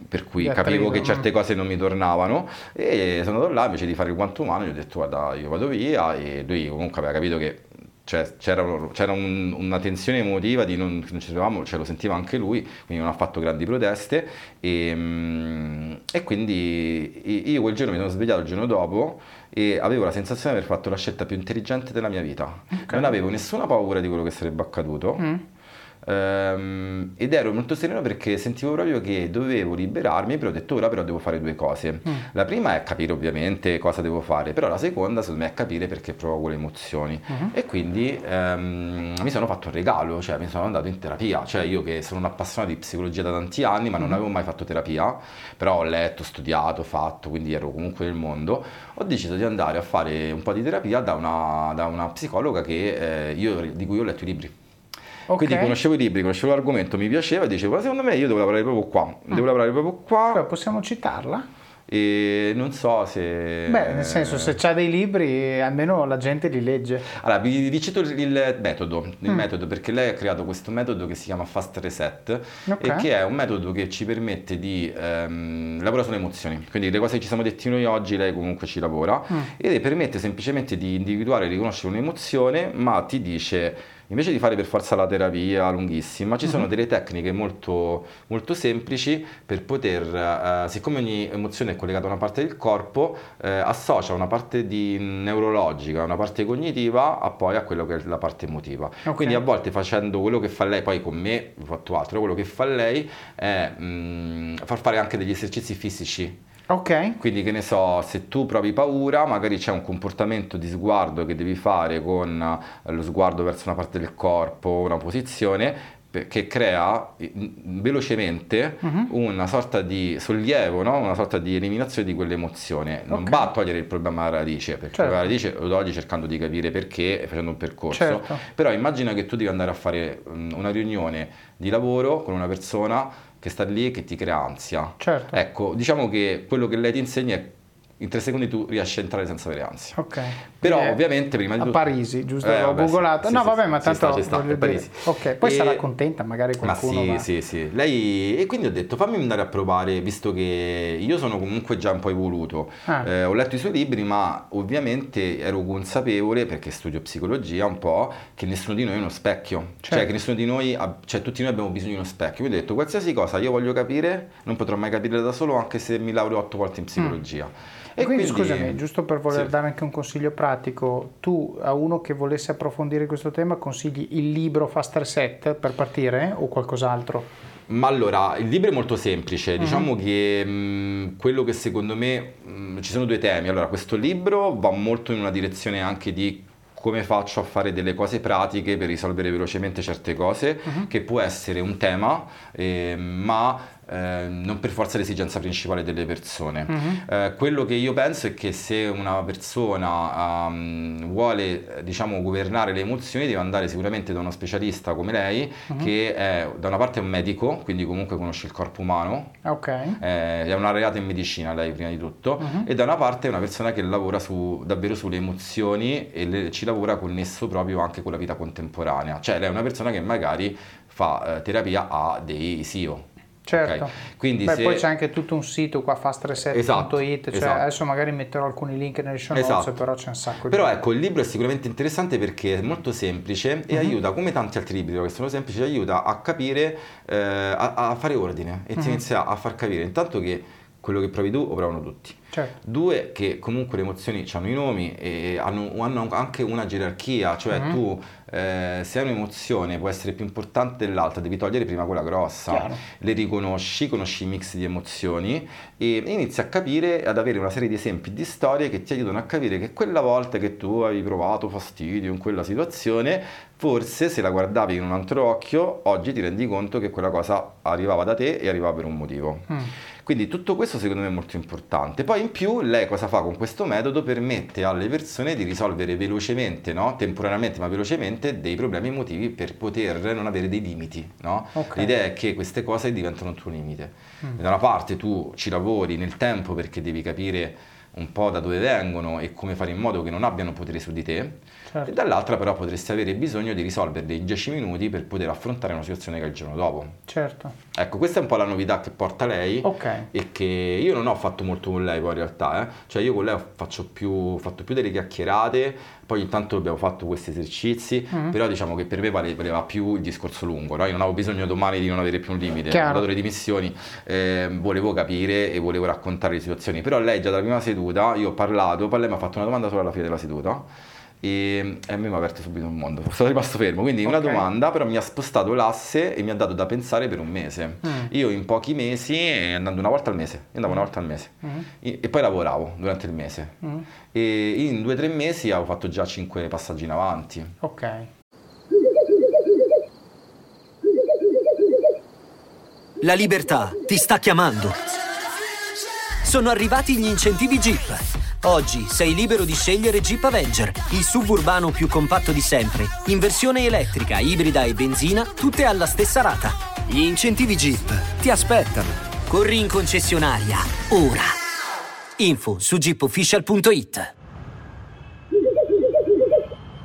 per cui capivo che certe cose non mi tornavano e sono andato là invece di fare il quanto umano gli ho detto guarda io vado via e lui comunque aveva capito che cioè, c'era, c'era un, una tensione emotiva di non, non ci trovavamo, cioè, lo sentiva anche lui, quindi non ha fatto grandi proteste e, mm, e, quindi io quel giorno mi sono svegliato il giorno dopo e avevo la sensazione di aver fatto la scelta più intelligente della mia vita. Okay. Non avevo nessuna paura di quello che sarebbe accaduto. Mm Um, ed ero molto sereno perché sentivo proprio che dovevo liberarmi, però ho detto ora però devo fare due cose. Mm. La prima è capire ovviamente cosa devo fare, però la seconda secondo me è capire perché provo le emozioni. Mm-hmm. E quindi um, mi sono fatto un regalo, cioè mi sono andato in terapia, cioè io che sono un appassionato di psicologia da tanti anni ma non mm-hmm. avevo mai fatto terapia, però ho letto, studiato, fatto, quindi ero comunque nel mondo, ho deciso di andare a fare un po' di terapia da una, da una psicologa che, eh, io, di cui ho letto i libri. Okay. Quindi conoscevo i libri, conoscevo l'argomento, mi piaceva e dicevo, ma secondo me io devo lavorare proprio qua, devo mm. lavorare proprio qua.
Però possiamo citarla?
E non so se...
Beh, nel senso, se c'ha dei libri, almeno la gente li legge.
Allora, vi, vi cito il metodo, il mm. metodo, perché lei ha creato questo metodo che si chiama Fast Reset okay. e che è un metodo che ci permette di ehm, lavorare sulle emozioni. Quindi le cose che ci siamo detti noi oggi, lei comunque ci lavora mm. e le permette semplicemente di individuare e riconoscere un'emozione, ma ti dice invece di fare per forza la terapia lunghissima, ci sono uh-huh. delle tecniche molto, molto, semplici per poter, eh, siccome ogni emozione è collegata a una parte del corpo, eh, associa una parte di neurologica, una parte cognitiva a poi a quello che è la parte emotiva. Okay. Quindi a volte facendo quello che fa lei, poi con me ho fatto altro, quello che fa lei è mh, mm, far fare anche degli esercizi fisici
Ok.
Quindi che ne so, se tu provi paura, magari c'è un comportamento di sguardo che devi fare con eh, lo sguardo verso una parte del corpo, una posizione che crea velocemente uh-huh. una sorta di sollievo, no? una sorta di eliminazione di quell'emozione. Non okay. va a togliere il problema alla radice, perché certo. la radice lo togli cercando di capire perché e facendo un percorso. Certo. Però immagina che tu devi andare a fare una riunione di lavoro con una persona che sta lì e che ti crea ansia.
Certo.
Ecco, diciamo che quello che lei ti insegna è in tre secondi tu riesci a entrare senza avere ansia.
Ok.
Però eh, ovviamente prima di
tutto... A Parisi, giusto? Eh, Ho googolato. Sì, no, sì, vabbè, ma tanto... Ci sta, ci sta, Parisi. Ok, poi e... sarà contenta magari qualcuno.
Ma sì, ma... sì, sì. Lei... E quindi ho detto fammi andare a provare, visto che io sono comunque già un po' evoluto. Ah. Eh, ho letto i suoi libri, ma ovviamente ero consapevole, perché studio psicologia un po', che nessuno di noi è uno specchio. Cioè, certo. Cioè che nessuno di noi... Ha... Cioè tutti noi abbiamo bisogno di uno specchio. Quindi ho detto qualsiasi cosa io voglio capire, non potrò mai capire da solo, anche se mi laureo otto volte in psicologia. Mm.
E quindi, quindi, scusami, giusto per voler sì. dare anche un consiglio pratico, tu a uno che volesse approfondire questo tema consigli il libro Fast Reset per partire o qualcos'altro?
Ma allora, il libro è molto semplice, uh-huh. diciamo che mh, quello che secondo me mh, ci sono due temi. Allora, questo libro va molto in una direzione anche di come faccio a fare delle cose pratiche per risolvere velocemente certe cose, uh-huh. che può essere un tema, eh, ma eh, non per forza l'esigenza principale delle persone. Uh-huh. Eh, quello che io penso è che se una persona um, vuole diciamo, governare le emozioni deve andare sicuramente da uno specialista come lei uh-huh. che è da una parte un medico, quindi comunque conosce il corpo umano,
okay.
eh, è una reata in medicina lei prima di tutto, uh-huh. e da una parte è una persona che lavora su, davvero sulle emozioni e le, ci lavora connesso proprio anche con la vita contemporanea, cioè lei è una persona che magari fa eh, terapia a dei SEO
Certo, okay. Quindi Beh, se... poi c'è anche tutto un sito qua fastreset.it, esatto, cioè esatto. adesso magari metterò alcuni link nelle show notes, esatto. però c'è un sacco
di Però ecco, il libro è sicuramente interessante perché è molto semplice e uh-huh. aiuta, come tanti altri libri che sono semplici, aiuta a capire, eh, a, a, fare ordine e uh-huh. ti inizia a far capire intanto che quello che provi tu lo provano tutti.
Certo.
Due, che comunque le emozioni hanno i nomi e hanno, hanno anche una gerarchia, cioè mm-hmm. tu eh, se hai un'emozione può essere più importante dell'altra, devi togliere prima quella grossa, Chiaro. le riconosci, conosci i mix di emozioni e inizi a capire, ad avere una serie di esempi di storie che ti aiutano a capire che quella volta che tu hai provato fastidio in quella situazione, forse se la guardavi in un altro occhio, oggi ti rendi conto che quella cosa arrivava da te e arrivava per un motivo. Mm. Quindi tutto questo secondo me è molto importante. Poi in più lei cosa fa con questo metodo? Permette alle persone di risolvere velocemente, no? temporaneamente ma velocemente, dei problemi emotivi per poter non avere dei limiti. No? Okay. L'idea è che queste cose diventano un tuo limite. Mm. Da una parte tu ci lavori nel tempo perché devi capire un po' da dove vengono e come fare in modo che non abbiano potere su di te, certo. e dall'altra però potresti avere bisogno di risolverli in 10 minuti per poter affrontare una situazione che è il giorno dopo.
Certo.
Ecco, questa è un po' la novità che porta lei
okay.
e che io non ho fatto molto con lei poi in realtà, eh. cioè io con lei ho più, fatto più delle chiacchierate, poi intanto abbiamo fatto questi esercizi, mm. però diciamo che per me valeva più il discorso lungo, no? io non avevo bisogno domani di non avere più un limite,
Chiaro.
ho dato le dimissioni, eh, volevo capire e volevo raccontare le situazioni, però lei già dalla prima seduta, io ho parlato, poi lei mi ha fatto una domanda solo alla fine della seduta e, a me mi ha aperto subito un mondo, sono rimasto fermo, quindi okay. una domanda però mi ha spostato l'asse e mi ha dato da pensare per un mese. Mm. Io in pochi mesi, andando una volta al mese, andavo mm. una volta al mese mm. e, e, poi lavoravo durante il mese mm. e in due o tre mesi avevo fatto già cinque passaggi in avanti.
Ok.
La libertà ti sta chiamando. Sono arrivati gli incentivi Jeep. Oggi sei libero di scegliere Jeep Avenger, il suburbano più compatto di sempre, in versione elettrica, ibrida e benzina, tutte alla stessa rata. Gli incentivi Jeep ti aspettano. Corri in concessionaria, ora. Info su jeepofficial.it.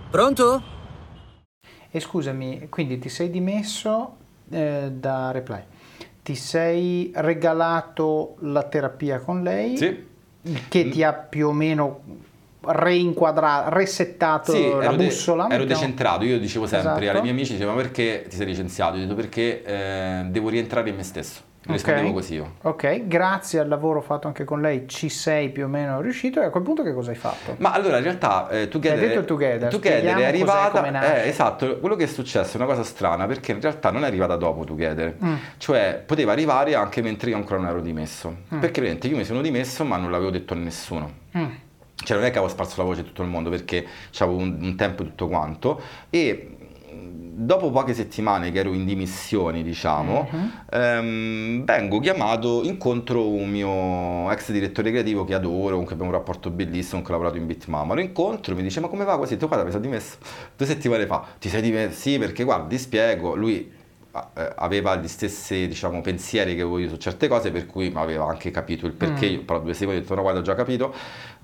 Pronto?
E scusami, quindi ti sei dimesso eh, da Reply? Ti sei regalato la terapia con lei?
Sì
che ti ha più o meno reinquadrato, resettato
sì,
la
ero
bussola.
De- ero decentrato, io dicevo sempre esatto. ai miei amici, dicevo, ma perché ti sei licenziato? Io detto perché eh, devo rientrare in me stesso. Rispondevo okay. così io.
Ok, grazie al lavoro fatto anche con lei ci sei più o meno riuscito e a quel punto che cosa hai fatto?
Ma allora in realtà eh, Together,
hai detto together,
together è arrivata, eh, esatto, quello che è successo è una cosa strana perché in realtà non è arrivata dopo Together, mm. cioè poteva arrivare anche mentre io ancora non ero dimesso, mm. perché veramente io mi sono dimesso ma non l'avevo detto a nessuno. Mm. Cioè non è che avevo sparso la voce a tutto il mondo perché avevo un, un tempo e tutto quanto e dopo poche settimane che ero in dimissioni, diciamo, uh-huh. ehm, vengo chiamato, incontro un mio ex direttore creativo che adoro, con cui abbiamo un rapporto bellissimo, ho lavorato in Bitmama. Lo incontro, mi dice ma come va così? Tu guarda, mi sono dimesso due settimane fa. Ti sei dimesso? Sì, perché guarda, ti spiego, lui aveva gli stessi diciamo, pensieri che avevo io su certe cose per cui aveva anche capito il perché mm. io però due secondi ho detto no guarda ho già capito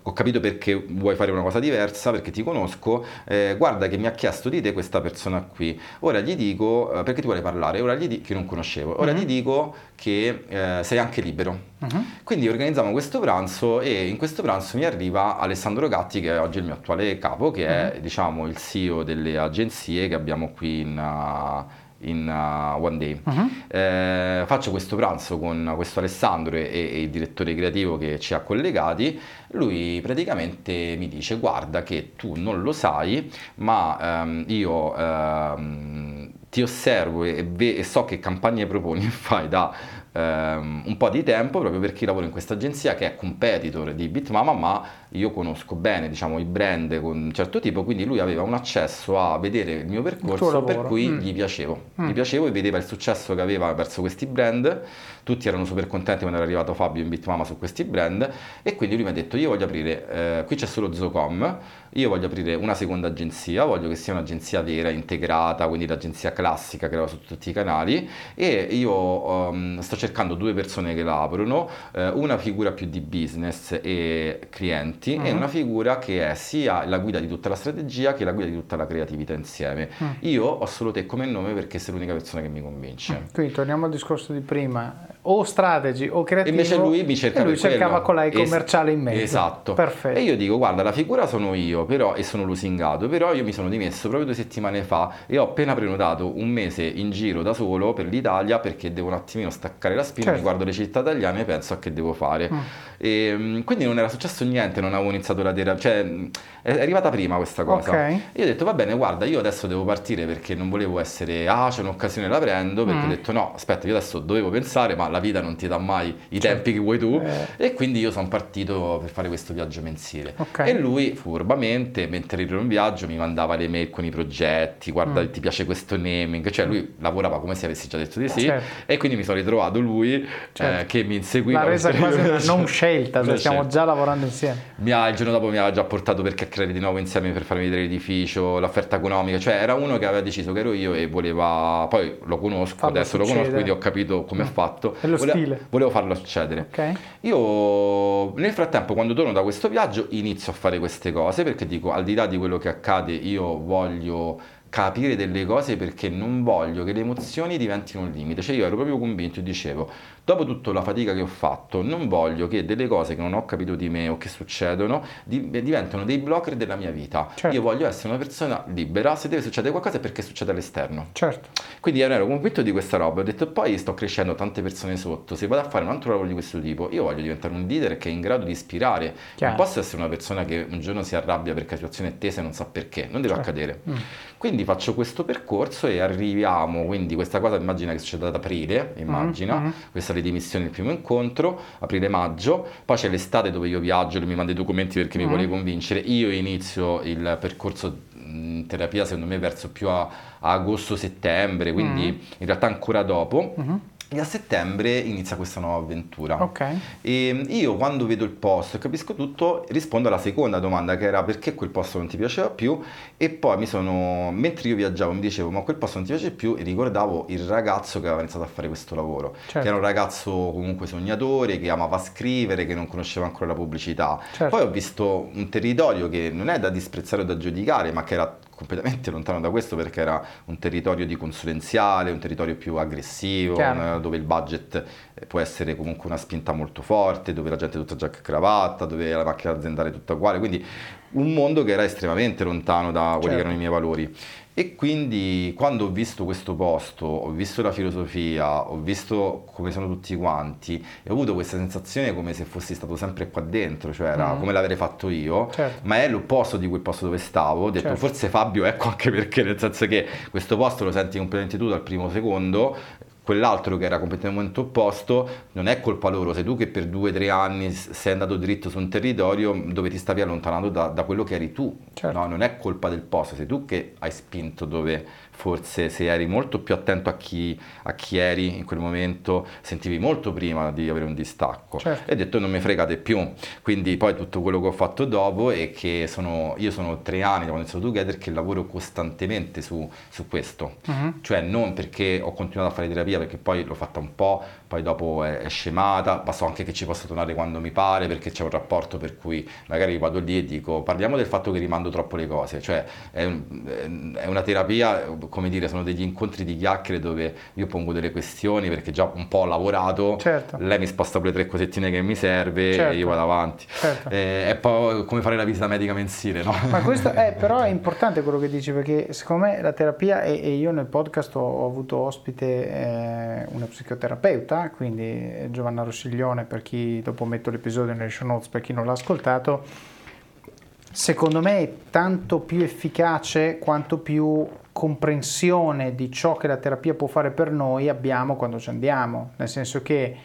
ho capito perché vuoi fare una cosa diversa perché ti conosco eh, guarda che mi ha chiesto di te questa persona qui ora gli dico eh, perché ti vuole parlare ora gli dico che non conoscevo ora mm. gli dico che eh, sei anche libero mm-hmm. quindi organizziamo questo pranzo e in questo pranzo mi arriva Alessandro Gatti che è oggi il mio attuale capo che è mm-hmm. diciamo il CEO delle agenzie che abbiamo qui in uh, in uh, One Day. Uh-huh. Eh, faccio questo pranzo con questo Alessandro e, e, il direttore creativo che ci ha collegati. Lui praticamente mi dice: Guarda, che tu non lo sai, ma um, io um, ti osservo e, e, so che campagne proponi e fai da um, un po' di tempo proprio perché lavoro in questa agenzia che è competitor di Bitmama, ma io conosco bene diciamo, i brand con un certo tipo, quindi lui aveva un accesso a vedere il mio percorso il per cui mm. gli piacevo. Mm. Gli piacevo e vedeva il successo che aveva verso questi brand, tutti erano super contenti quando era arrivato Fabio in Bitmama su questi brand e quindi lui mi ha detto io voglio aprire, eh, qui c'è solo Zocom, io voglio aprire una seconda agenzia, voglio che sia un'agenzia vera, integrata, quindi l'agenzia classica che era su tutti i canali e io um, sto cercando due persone che la aprono, eh, una figura più di business e clienti uh-huh. e una figura che è sia la guida di tutta la strategia che la guida di tutta la creatività insieme. Uh-huh. Io ho solo te come nome perché sei l'unica persona che mi convince. Uh-huh.
Quindi torniamo al discorso di prima, o strategy o creativo.
Invece lui mi cerca
e lui cercava con lei commerciale in mezzo.
Esatto.
Perfetto.
E io dico, guarda, la figura sono io, però e sono lusingato, però io mi sono dimesso proprio due settimane fa e ho appena prenotato un mese in giro da solo per l'Italia perché devo un attimino staccare la spina, certo. mi guardo le città italiane e penso a che devo fare. Mm. E, mm, quindi non era successo niente, non avevo iniziato la terapia, cioè è arrivata prima questa cosa.
Okay.
Io ho detto va bene, guarda, io adesso devo partire perché non volevo essere, ah c'è un'occasione la prendo, perché mm. ho detto no, aspetta, io adesso dovevo pensare, ma la vita non ti dà mai i certo. tempi che vuoi tu eh. e quindi io sono partito per fare questo viaggio mensile.
Okay.
E lui furbamente, mentre ero in viaggio, mi mandava le mail con i progetti, guarda mm. ti piace questo naming, cioè lui lavorava come se avessi già detto di sì
certo.
e quindi mi sono ritrovato lui eh, certo. eh, che mi inseguiva.
La resa quasi una non scelta, cioè stiamo già lavorando insieme.
Mi ha, il giorno dopo mi aveva già portato per chiacchierare di nuovo insieme per farmi vedere l'edificio, l'offerta economica, cioè era uno che aveva deciso che ero io e voleva, poi lo conosco,
Fallo
adesso
succede.
lo conosco, quindi ho capito come
mm.
ha fatto.
Dello
volevo,
stile.
volevo farlo succedere.
Ok.
Io nel frattempo quando torno da questo viaggio inizio a fare queste cose perché dico al di là di quello che accade io voglio capire delle cose perché non voglio che le emozioni diventino un limite. Cioè io ero proprio convinto e dicevo, dopo tutta la fatica che ho fatto, non voglio che delle cose che non ho capito di me o che succedono di, diventano dei blocker della mia vita.
Certo.
Io voglio essere una persona libera, se deve succedere qualcosa è perché succede all'esterno.
Certo.
Quindi ero convinto di questa roba, ho detto poi sto crescendo tante persone sotto, se vado a fare un altro lavoro di questo tipo, io voglio diventare un leader che è in grado di ispirare.
Chiaro.
Non posso essere una persona che un giorno si arrabbia perché la situazione è tesa e non sa perché, non deve
Certo.
accadere.
Mm.
Quindi faccio questo percorso e arriviamo, quindi questa cosa immagina che succeda ad aprile, immagina,
Mhm.
questa è le dimissioni, il primo incontro, aprile-maggio, poi c'è l'estate dove io viaggio, lui mi manda i documenti perché mi
Mhm.
vuole convincere, io inizio il percorso in terapia secondo me verso più a, a agosto-settembre, quindi
Mhm.
in realtà ancora dopo. E a settembre inizia questa nuova avventura.
Ok.
E io quando vedo il post e capisco tutto, rispondo alla seconda domanda che era perché quel posto non ti piaceva più e poi mi sono, mentre io viaggiavo mi dicevo ma quel posto non ti piace più e ricordavo il ragazzo che aveva iniziato a fare questo lavoro,
Certo.
che era un ragazzo comunque sognatore, che amava scrivere, che non conosceva ancora la pubblicità.
Certo.
Poi ho visto un territorio che non è da disprezzare o da giudicare, ma che era completamente lontano da questo perché era un territorio di consulenziale, un territorio più aggressivo, un- dove il budget eh, può essere comunque una spinta molto forte, dove la gente è tutta giacca e cravatta, dove la macchina aziendale è tutta uguale, quindi un mondo che era estremamente lontano da quelli
Certo.
che erano i miei valori. E quindi quando ho visto questo posto, ho visto la filosofia, ho visto come sono tutti quanti e ho avuto questa sensazione come se fossi stato sempre qua dentro, cioè era
Mm.
come l'avrei fatto io,
Certo.
ma è l'opposto di quel posto dove stavo. Ho detto
Certo.
forse Fabio ecco anche perché, nel senso che questo posto lo senti completamente tu dal primo secondo, quell'altro che era completamente opposto, non è colpa loro, sei tu che per due o tre anni sei andato dritto su un territorio dove ti stavi allontanando da, da quello che eri tu,
Certo.
no? non è colpa del posto, sei tu che hai spinto dove forse se eri molto più attento a chi, a chi eri in quel momento, sentivi molto prima di avere un distacco.
Certo.
e ho detto non mi fregate più, quindi poi tutto quello che ho fatto dopo è che sono, io sono tre anni da quando sono together che lavoro costantemente su, su questo,
Mhm.
cioè non perché ho continuato a fare terapia, perché poi l'ho fatta un po', poi dopo è, è scemata, ma so anche che ci posso tornare quando mi pare, perché c'è un rapporto per cui magari vado lì e dico parliamo del fatto che rimando troppo le cose, cioè è, un- è una terapia, come dire, sono degli incontri di chiacchiere dove io pongo delle questioni perché già un po' ho lavorato,
Certo.
lei mi sposta quelle tre cosettine che mi serve
Certo.
e io vado avanti.
Certo.
Eh, è poi come fare la visita medica mensile, no?
Ma questo è, però è importante quello che dici perché secondo me la terapia e, e io nel podcast ho, ho avuto ospite eh, una psicoterapeuta, quindi eh, Giovanna Rossiglione per chi dopo metto l'episodio nelle show notes per chi non l'ha ascoltato, secondo me è tanto più efficace quanto più comprensione di ciò che la terapia può fare per noi abbiamo quando ci andiamo, nel senso che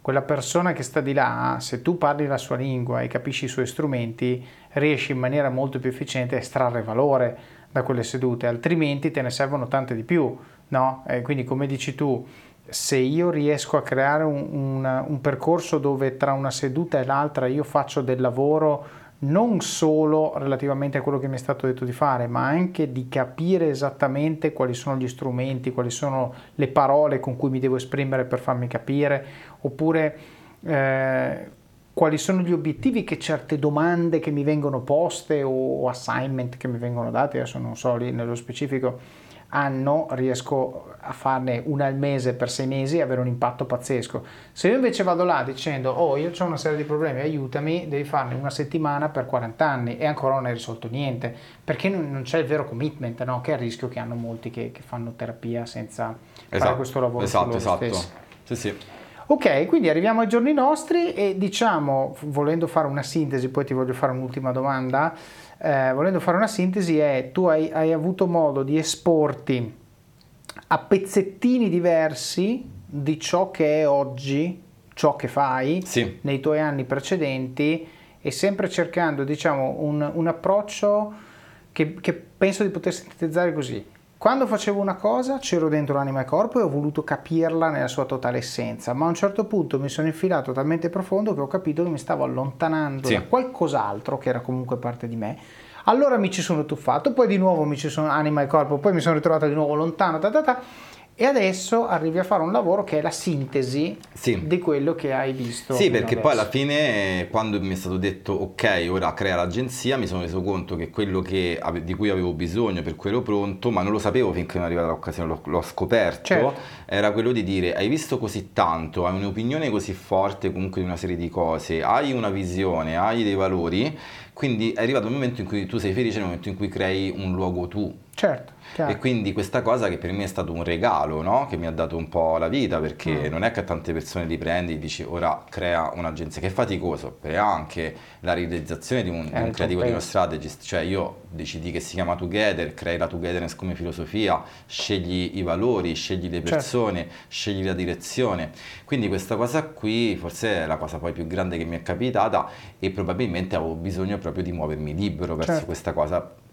quella persona che sta di là, se tu parli la sua lingua e capisci i suoi strumenti, riesci in maniera molto più efficiente a estrarre valore da quelle sedute, altrimenti te ne servono tante di più, no? E quindi come dici tu, se io riesco a creare un, un- un percorso dove tra una seduta e l'altra io faccio del lavoro non solo relativamente a quello che mi è stato detto di fare, ma anche di capire esattamente quali sono gli strumenti, quali sono le parole con cui mi devo esprimere per farmi capire, oppure eh, quali sono gli obiettivi che certe domande che mi vengono poste o assignment che mi vengono dati, adesso non so lì nello specifico, hanno, riesco a farne una al mese per sei mesi e avere un impatto pazzesco. Se io invece vado là dicendo, oh io ho una serie di problemi, aiutami, devi farne una settimana per 40 anni e ancora non hai risolto niente, perché non, c'è il vero commitment, no? che è il rischio che hanno molti che, che fanno terapia senza fare questo lavoro
esatto,
loro
esatto.
stessi.
Sì, sì.
Ok, quindi arriviamo ai giorni nostri e diciamo, volendo fare una sintesi, poi ti voglio fare un'ultima domanda, eh, volendo fare una sintesi è tu hai, hai avuto modo di esporti a pezzettini diversi di ciò che è oggi, ciò che fai
Sì.
nei tuoi anni precedenti e sempre cercando diciamo un, un approccio che, che penso di poter sintetizzare così. Quando facevo una cosa c'ero dentro anima e corpo e ho voluto capirla nella sua totale essenza, ma a un certo punto mi sono infilato talmente profondo che ho capito che mi stavo allontanando
Sì.
da qualcos'altro che era comunque parte di me. Allora mi ci sono tuffato, poi di nuovo mi ci sono anima e corpo, poi mi sono ritrovato di nuovo lontano, ta ta ta, e adesso arrivi a fare un lavoro che è la sintesi sì. di quello che hai visto.
Sì, perché adesso. poi alla fine quando mi è stato detto ok, ora crea l'agenzia, mi sono reso conto che quello che, di cui avevo bisogno per quello pronto, ma non lo sapevo finché non è arrivata l'occasione, l'ho, l'ho scoperto, certo. era quello di dire hai visto così tanto, hai un'opinione così forte comunque di una serie di cose, hai una visione, hai dei valori, quindi è arrivato il momento in cui tu sei felice nel momento in cui crei un luogo tu.
Certo. Chiaro.
E quindi questa cosa che per me è stato un regalo, no? che mi ha dato un po' la vita, perché mm. non è che tante persone li prendi e dici ora crea un'agenzia, che è faticoso, per anche la realizzazione di un, un creativo, di uno strategist, cioè io decidi che si chiama Together, crei la Togetherness come filosofia, scegli i valori, scegli le certo. persone, certo. scegli la direzione. Quindi questa cosa qui forse è la cosa poi più grande che mi è capitata e probabilmente avevo bisogno proprio di muovermi libero verso certo. questa cosa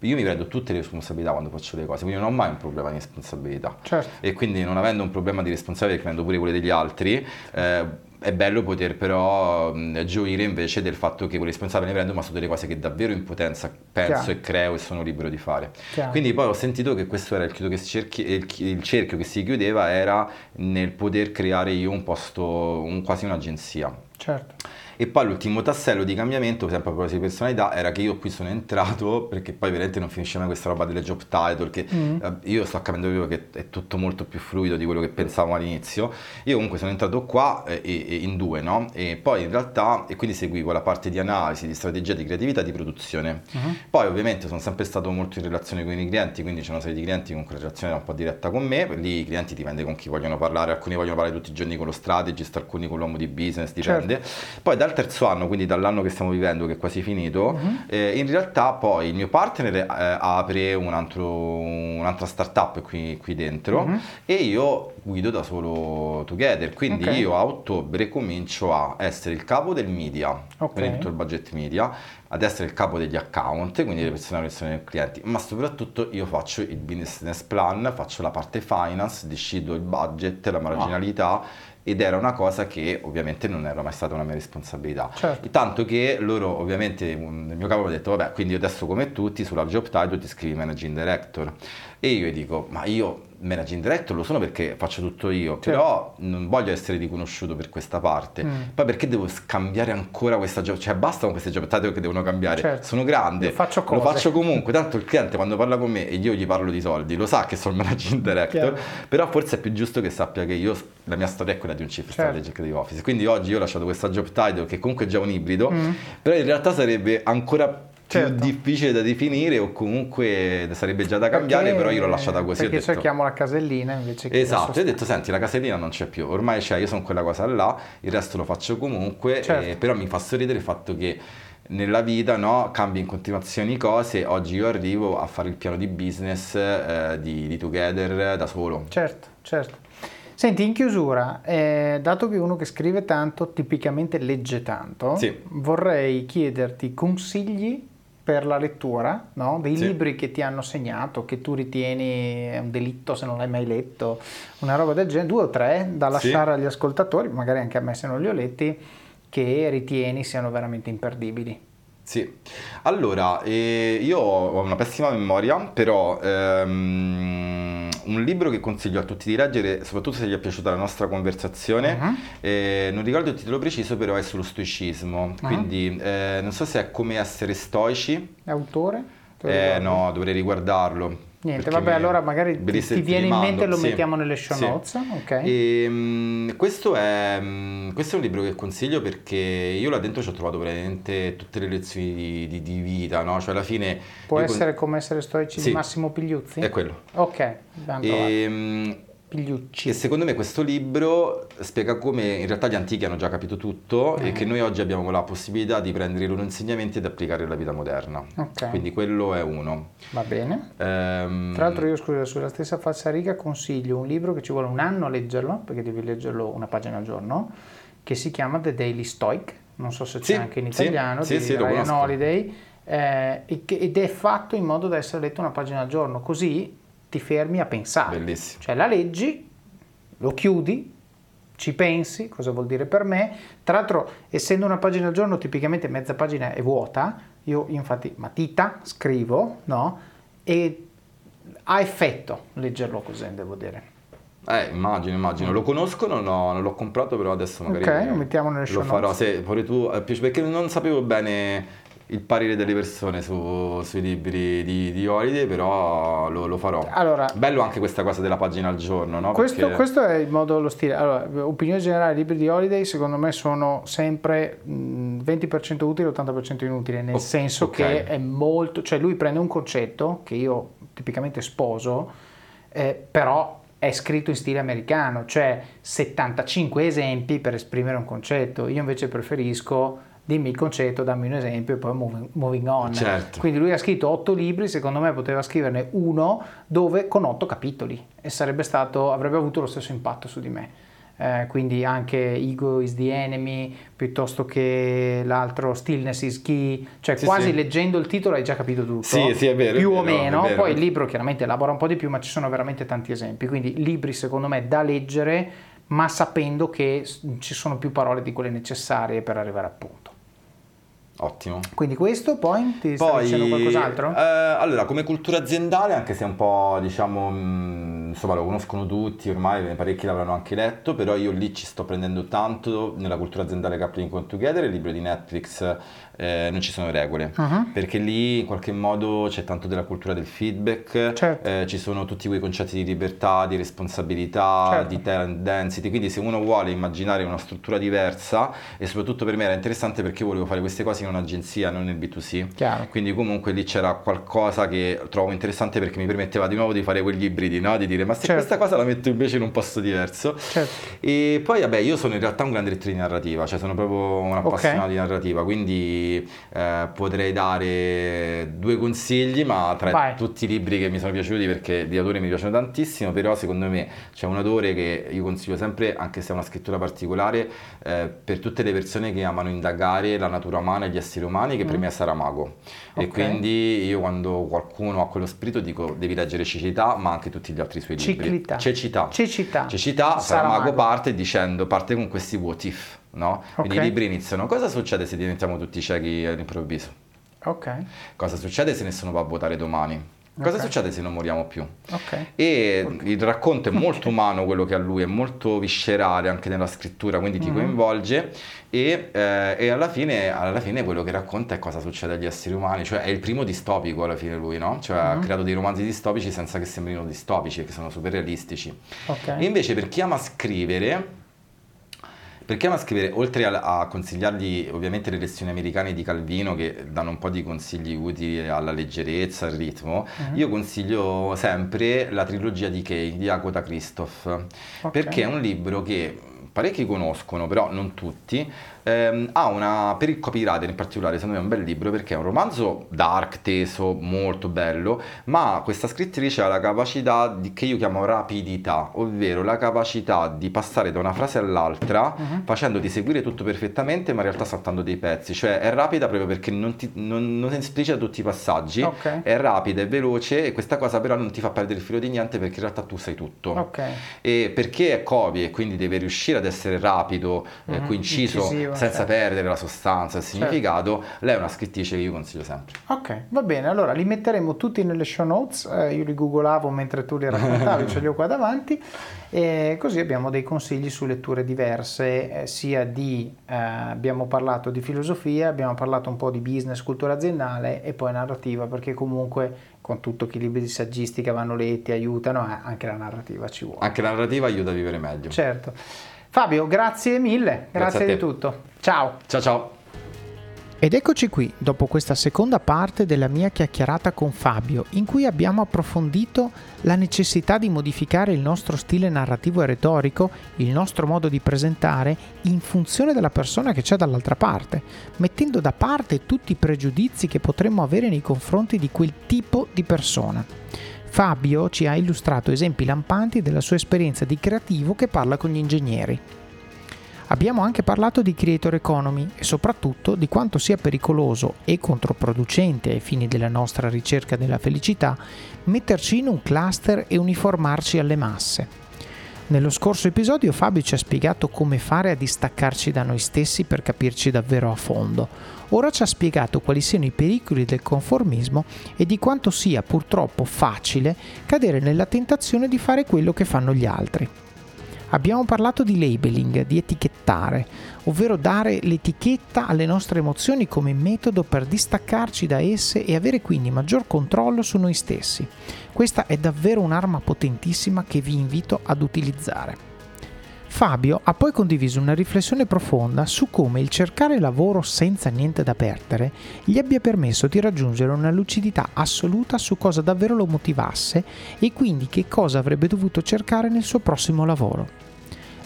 io mi prendo tutte le responsabilità quando faccio le cose, quindi non ho mai un problema di responsabilità.
Certo.
E quindi non avendo un problema di responsabilità, prendo pure quelle degli altri, eh, è bello poter però mh, gioire invece del fatto che quelle responsabili ne prendo, ma sono delle cose che davvero in potenza penso Chiaro. e creo e sono libero di fare. Chiaro. Quindi poi ho sentito che questo era il, che cerchi, il, il, cerchio che si chiudeva, era nel poter creare io un posto, un, quasi un'agenzia.
Certo.
E poi l'ultimo tassello di cambiamento, sempre a proposito di personalità, era che io qui sono entrato, perché poi veramente non finisce mai questa roba delle job title, che mm. eh, io sto capendo che è tutto molto più fluido di quello che pensavo all'inizio. Io comunque sono entrato qua eh, in due, no? E poi in realtà, e quindi seguivo la parte di analisi, di strategia, di creatività, di produzione. Mm-hmm. Poi ovviamente sono sempre stato molto in relazione con i clienti, quindi c'è una serie di clienti con cui la relazione è un po' diretta con me, lì i clienti dipende con chi vogliono parlare, alcuni vogliono parlare tutti i giorni con lo strategist, alcuni con l'uomo di business, dipende. Certo. Poi dal terzo anno, quindi dall'anno che stiamo vivendo, che è quasi finito, uh-huh. eh, in realtà poi il mio partner eh, apre un altro, un'altra startup qui, qui dentro uh-huh. e io guido da solo Together. Quindi okay. io a ottobre comincio a essere il capo del media, okay. quindi tutto il budget media, ad essere il capo degli account, quindi le persone relazione con i clienti, ma soprattutto io faccio il business plan, faccio la parte finance, decido il budget, la marginalità. Ah ed era una cosa che ovviamente non era mai stata una mia responsabilità. Certo. Tanto che loro ovviamente, il mio capo mi ha detto, vabbè, quindi adesso come tutti sulla job title ti scrivi managing director. E io gli dico, ma io managing director lo sono perché faccio tutto io, certo. però non voglio essere riconosciuto per questa parte. Mm. Poi perché devo scambiare ancora questa job? Cioè basta con queste job title che devono cambiare. Certo. Sono grande, lo faccio, lo faccio, comunque, tanto il cliente quando parla con me e io gli parlo di soldi, lo sa che sono il managing director, Chiaro. però forse è più giusto che sappia che io, la mia storia è quella di un chief certo. strategic di office. Quindi oggi io ho lasciato questa job title che comunque è già un ibrido, mm. però in realtà sarebbe ancora certo. più difficile da definire o comunque sarebbe già da cambiare, perché, però io l'ho lasciata così.
Perché
detto,
cerchiamo la casellina invece che...
Esatto, ho detto senti la casellina non c'è più, ormai c'è, io sono quella cosa là, il resto lo faccio comunque, certo. eh, però mi fa sorridere il fatto che nella vita no, cambi in continuazione cose, oggi io arrivo a fare il piano di business eh, di, di Together da solo.
Certo, certo. Senti, in chiusura, eh, dato che uno che scrive tanto tipicamente legge tanto, sì. vorrei chiederti consigli per la lettura, no? dei sì. libri che ti hanno segnato, che tu ritieni è un delitto se non l'hai mai letto, una roba del genere, due o tre da lasciare sì. agli ascoltatori, magari anche a me se non li ho letti, che ritieni siano veramente imperdibili.
Sì, allora eh, io ho una pessima memoria, però ehm, un libro che consiglio a tutti di leggere, soprattutto se gli è piaciuta la nostra conversazione, uh-huh. eh, non ricordo il titolo preciso, però è sullo stoicismo, uh-huh. quindi eh, non so se è come essere stoici.
Autore?
Eh, no, dovrei riguardarlo.
Niente, vabbè, allora magari ti, ti viene in mente e lo sì. mettiamo nelle show notes. Sì. Okay.
E, um, questo, è, um, questo, è, un libro che consiglio perché io là dentro ci ho trovato veramente tutte le lezioni di, di, di vita, no? Cioè alla fine...
Può essere con... come essere stoici sì. di Massimo Pigliuzzi?
È quello.
Ok,
e, um, Pigliucci. E secondo me questo libro spiega come in realtà gli antichi hanno già capito tutto eh. e che noi oggi abbiamo la possibilità di prendere i loro insegnamenti ed applicarli alla vita moderna. Okay. Quindi quello è uno.
Va bene. Ehm... Tra l'altro io scusa, sulla stessa falsariga consiglio un libro che ci vuole un anno a leggerlo, perché devi leggerlo una pagina al giorno, che si chiama The Daily Stoic, non so se c'è sì, anche in italiano, sì, di sì, Ryan Holiday, eh, ed è fatto in modo da essere letto una pagina al giorno, così ti fermi a pensare.
Bellissimo.
Cioè la leggi, lo chiudi, ci pensi, cosa vuol dire per me. Tra l'altro, essendo una pagina al giorno, tipicamente mezza pagina è vuota, io infatti matita, scrivo, no? E ha effetto leggerlo così, devo dire.
Eh, immagino, immagino. Lo conosco, non, ho, non l'ho comprato, però adesso magari
Ok, lo mettiamo nelle show
lo farò. Se pure tu, eh, perché non sapevo bene il parere delle persone su- sui libri di, di Holiday, però lo, lo farò.
Allora-
Bello anche questa cosa della pagina al giorno, no?
Questo,
Perché-
questo è il modo, lo stile. Allora, opinione generale, i libri di Holiday secondo me sono sempre mh, 20% utili e 80% inutili, nel
Oh,
senso
ok.
che è molto, cioè lui prende un concetto che io tipicamente sposo, eh, però è scritto in stile americano, cioè 75 esempi per esprimere un concetto. Io invece preferisco dimmi il concetto, dammi un esempio e poi moving, moving on.
Certo.
Quindi lui ha scritto otto libri, secondo me poteva scriverne uno dove con otto capitoli e sarebbe stato, avrebbe avuto lo stesso impatto su di me. Eh, quindi anche Ego is the enemy piuttosto che l'altro Stillness is key, cioè
Sì,
quasi
sì.
leggendo il titolo hai già capito tutto.
Sì, sì, è vero, è
Più o
vero, è
meno,
vero.
poi il libro chiaramente elabora un po' di più, ma ci sono veramente tanti esempi. Quindi libri secondo me da leggere, ma sapendo che ci sono più parole di quelle necessarie per arrivare al punto.
Ottimo.
Quindi questo poi ti stai dicendo qualcos'altro?
eh, allora, come cultura aziendale, anche se un po', diciamo, mh, insomma, lo conoscono tutti, ormai parecchi l'avranno anche letto, però io lì ci sto prendendo tanto nella cultura aziendale Coupling Con Together, il libro di Netflix, eh, non ci sono regole,
Mhm.
perché lì in qualche modo c'è tanto della cultura del feedback,
Certo.
eh, ci sono tutti quei concetti di libertà, di responsabilità,
Certo.
di talent density, quindi se uno vuole immaginare una struttura diversa, e soprattutto per me era interessante perché io volevo fare queste cose in un'agenzia, non nel B2C.
Chiaro.
Quindi comunque lì c'era qualcosa che trovo interessante perché mi permetteva di nuovo di fare quegli ibridi, no? Di dire ma se
Certo.
questa cosa la metto invece in un posto diverso.
Certo.
E poi vabbè io sono in realtà un grande lettore di narrativa, cioè sono proprio un appassionato di narrativa, quindi eh, potrei dare due consigli, ma tra
Vai.
tutti i libri che mi sono piaciuti perché di autori mi piacciono tantissimo, però secondo me c'è un autore che io consiglio sempre, anche se ha una scrittura particolare, eh, per tutte le persone che amano indagare la natura umana e gli esseri umani, che per me è Saramago. E
Ok.
quindi io quando qualcuno ha quello spirito dico devi leggere Cecità, ma anche tutti gli altri suoi libri.
Ciclità.
Cecità.
Cecità.
Cecità, Saramago
Saramago.
parte dicendo, parte con questi what if, no? Quindi i libri iniziano, cosa succede se diventiamo tutti ciechi all'improvviso?
Ok.
Cosa succede se nessuno va a votare domani? Cosa
Ok.
succede se non moriamo più?
Ok.
E il racconto è molto umano quello che ha lui, è molto viscerale anche nella scrittura, quindi ti coinvolge e, eh, e alla, fine, alla fine quello che racconta è cosa succede agli esseri umani, cioè è il primo distopico alla fine lui, no? Cioè
Mhm.
ha creato dei romanzi distopici senza che sembrino distopici, che sono super realistici. E invece per chi ama scrivere, per chi ama scrivere, oltre a, a consigliargli ovviamente le lezioni americane di Calvino che danno un po' di consigli utili alla leggerezza, al ritmo,
Mhm.
io consiglio sempre la trilogia di Kay di Agota Christoph,
Ok.
perché è un libro che parecchi conoscono, però non tutti, ehm, ha una, per il copywriter in particolare, secondo me è un bel libro perché è un romanzo dark, teso, molto bello, ma questa scrittrice ha la capacità di, che io chiamo rapidità, ovvero la capacità di passare da una frase all'altra
Mhm.
facendoti seguire tutto perfettamente, ma in realtà saltando dei pezzi, cioè è rapida proprio perché non, ti, non, non esplicita tutti i passaggi,
Ok.
è rapida, è veloce e questa cosa però non ti fa perdere il filo di niente perché in realtà tu sai tutto.
Ok.
E perché è copy e quindi deve riuscire ad essere rapido, coinciso,
incisivo,
senza
certo.
perdere la sostanza, il significato, lei è una scrittrice che io consiglio sempre.
Ok, va bene, allora li metteremo tutti nelle show notes, eh, io li googolavo mentre tu li raccontavi, ce li ho qua davanti, e così abbiamo dei consigli su letture diverse, eh, sia di, eh, abbiamo parlato di filosofia, abbiamo parlato un po' di business, cultura aziendale e poi narrativa, perché comunque con tutto che i libri di saggistica vanno letti, aiutano, eh, anche la narrativa ci vuole.
Anche la narrativa aiuta a vivere meglio.
Certo. Fabio, grazie mille,
Grazie
grazie, di tutto. Ciao.
Ciao ciao!
Ed eccoci qui, dopo questa seconda parte della mia chiacchierata con Fabio, in cui abbiamo approfondito la necessità di modificare il nostro stile narrativo e retorico, il nostro modo di presentare, in funzione della persona che c'è dall'altra parte, mettendo da parte tutti i pregiudizi che potremmo avere nei confronti di quel tipo di persona. Fabio ci ha illustrato esempi lampanti della sua esperienza di creativo che parla con gli ingegneri. Abbiamo anche parlato di creator economy e soprattutto di quanto sia pericoloso e controproducente ai fini della nostra ricerca della felicità metterci in un cluster e uniformarci alle masse. Nello scorso episodio Fabio ci ha spiegato come fare a distaccarci da noi stessi per capirci davvero a fondo. Ora ci ha spiegato quali siano i pericoli del conformismo e di quanto sia purtroppo facile cadere nella tentazione di fare quello che fanno gli altri. Abbiamo parlato di labeling, di etichettare, ovvero dare l'etichetta alle nostre emozioni come metodo per distaccarci da esse e avere quindi maggior controllo su noi stessi. Questa è davvero un'arma potentissima che vi invito ad utilizzare. Fabio ha poi condiviso una riflessione profonda su come il cercare lavoro senza niente da perdere gli abbia permesso di raggiungere una lucidità assoluta su cosa davvero lo motivasse e quindi che cosa avrebbe dovuto cercare nel suo prossimo lavoro.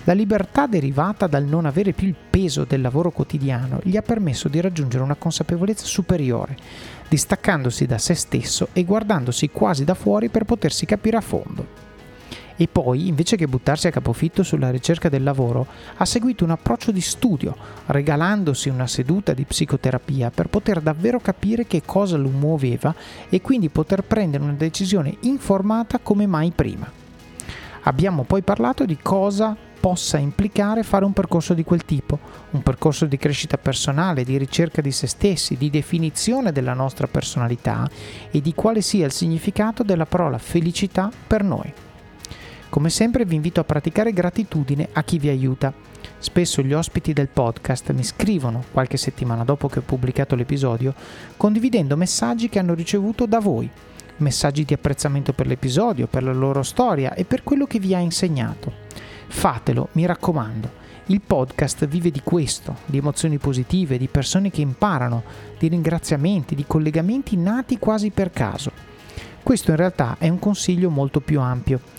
La libertà derivata dal non avere più il peso del lavoro quotidiano gli ha permesso di raggiungere una consapevolezza superiore, distaccandosi da se stesso e guardandosi quasi da fuori per potersi capire a fondo e poi, invece che buttarsi a capofitto sulla ricerca del lavoro, ha seguito un approccio di studio, regalandosi una seduta di psicoterapia per poter davvero capire che cosa lo muoveva e quindi poter prendere una decisione informata come mai prima. Abbiamo poi parlato di cosa possa implicare fare un percorso di quel tipo, un percorso di crescita personale, di ricerca di se stessi, di definizione della nostra personalità e di quale sia il significato della parola felicità per noi. Come sempre vi invito a praticare gratitudine a chi vi aiuta. Spesso gli ospiti del podcast mi scrivono qualche settimana dopo che ho pubblicato l'episodio condividendo messaggi che hanno ricevuto da voi, messaggi di apprezzamento per l'episodio, per la loro storia e per quello che vi ha insegnato. Fatelo, mi raccomando. Il podcast vive di questo, di emozioni positive, di persone che imparano, di ringraziamenti, di collegamenti nati quasi per caso. Questo in realtà è un consiglio molto più ampio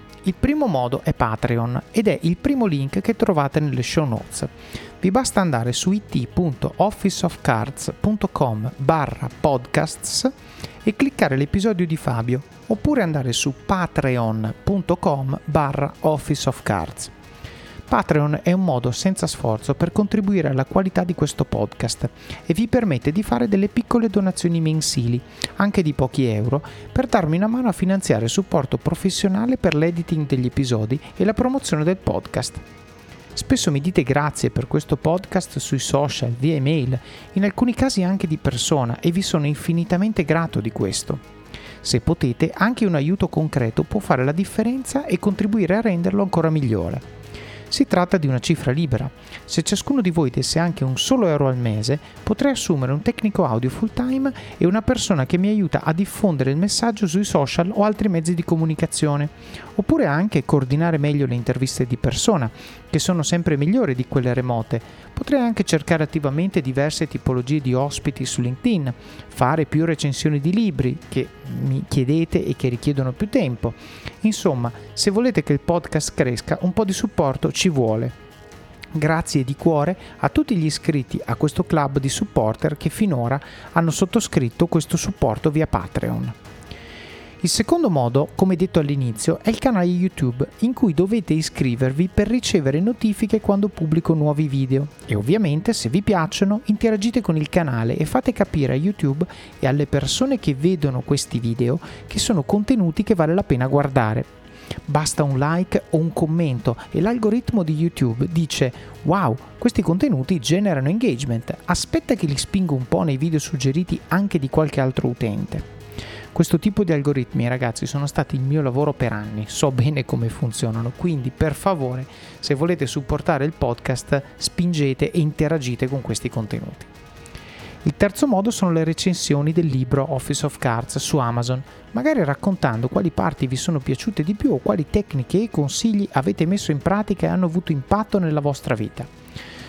Il primo modo è Patreon ed è il primo link che trovate nelle show notes. Vi basta andare su it.officeofcards.com barra podcasts e cliccare l'episodio di Fabio oppure andare su patreon.com barra officeofcards. Patreon è un modo senza sforzo per contribuire alla qualità di questo podcast e vi permette di fare delle piccole donazioni mensili, anche di pochi euro, per darmi una mano a finanziare il supporto professionale per l'editing degli episodi e la promozione del podcast. Spesso mi dite grazie per questo podcast sui social, via email, in alcuni casi anche di persona e vi sono infinitamente grato di questo. Se potete, anche un aiuto concreto può fare la differenza e contribuire a renderlo ancora migliore. Si tratta di una cifra libera. Se ciascuno di voi desse anche un solo euro al mese, potrei assumere un tecnico audio full time e una persona che mi aiuta a diffondere il messaggio sui social o altri mezzi di comunicazione, oppure anche coordinare meglio le interviste di persona, che sono sempre migliori di quelle remote. Potrei anche cercare attivamente diverse tipologie di ospiti su LinkedIn, fare più recensioni di libri che mi chiedete e che richiedono più tempo. Insomma, se volete che il podcast cresca, un po' di supporto ci vuole. Grazie di cuore a tutti gli iscritti a questo club di supporter che finora hanno sottoscritto questo supporto via Patreon. Il secondo modo, come detto all'inizio, è il canale YouTube in cui dovete iscrivervi per ricevere notifiche quando pubblico nuovi video e ovviamente se vi piacciono interagite con il canale e fate capire a YouTube e alle persone che vedono questi video che sono contenuti che vale la pena guardare. Basta un like o un commento e l'algoritmo di YouTube dice wow, questi contenuti generano engagement, aspetta che li spingo un po' nei video suggeriti anche di qualche altro utente. Questo tipo di algoritmi, ragazzi, sono stati il mio lavoro per anni, so bene come funzionano, quindi per favore, se volete supportare il podcast, spingete e interagite con questi contenuti. Il terzo modo sono le recensioni del libro Office of Cards su Amazon, magari raccontando quali parti vi sono piaciute di più o quali tecniche e consigli avete messo in pratica e hanno avuto impatto nella vostra vita.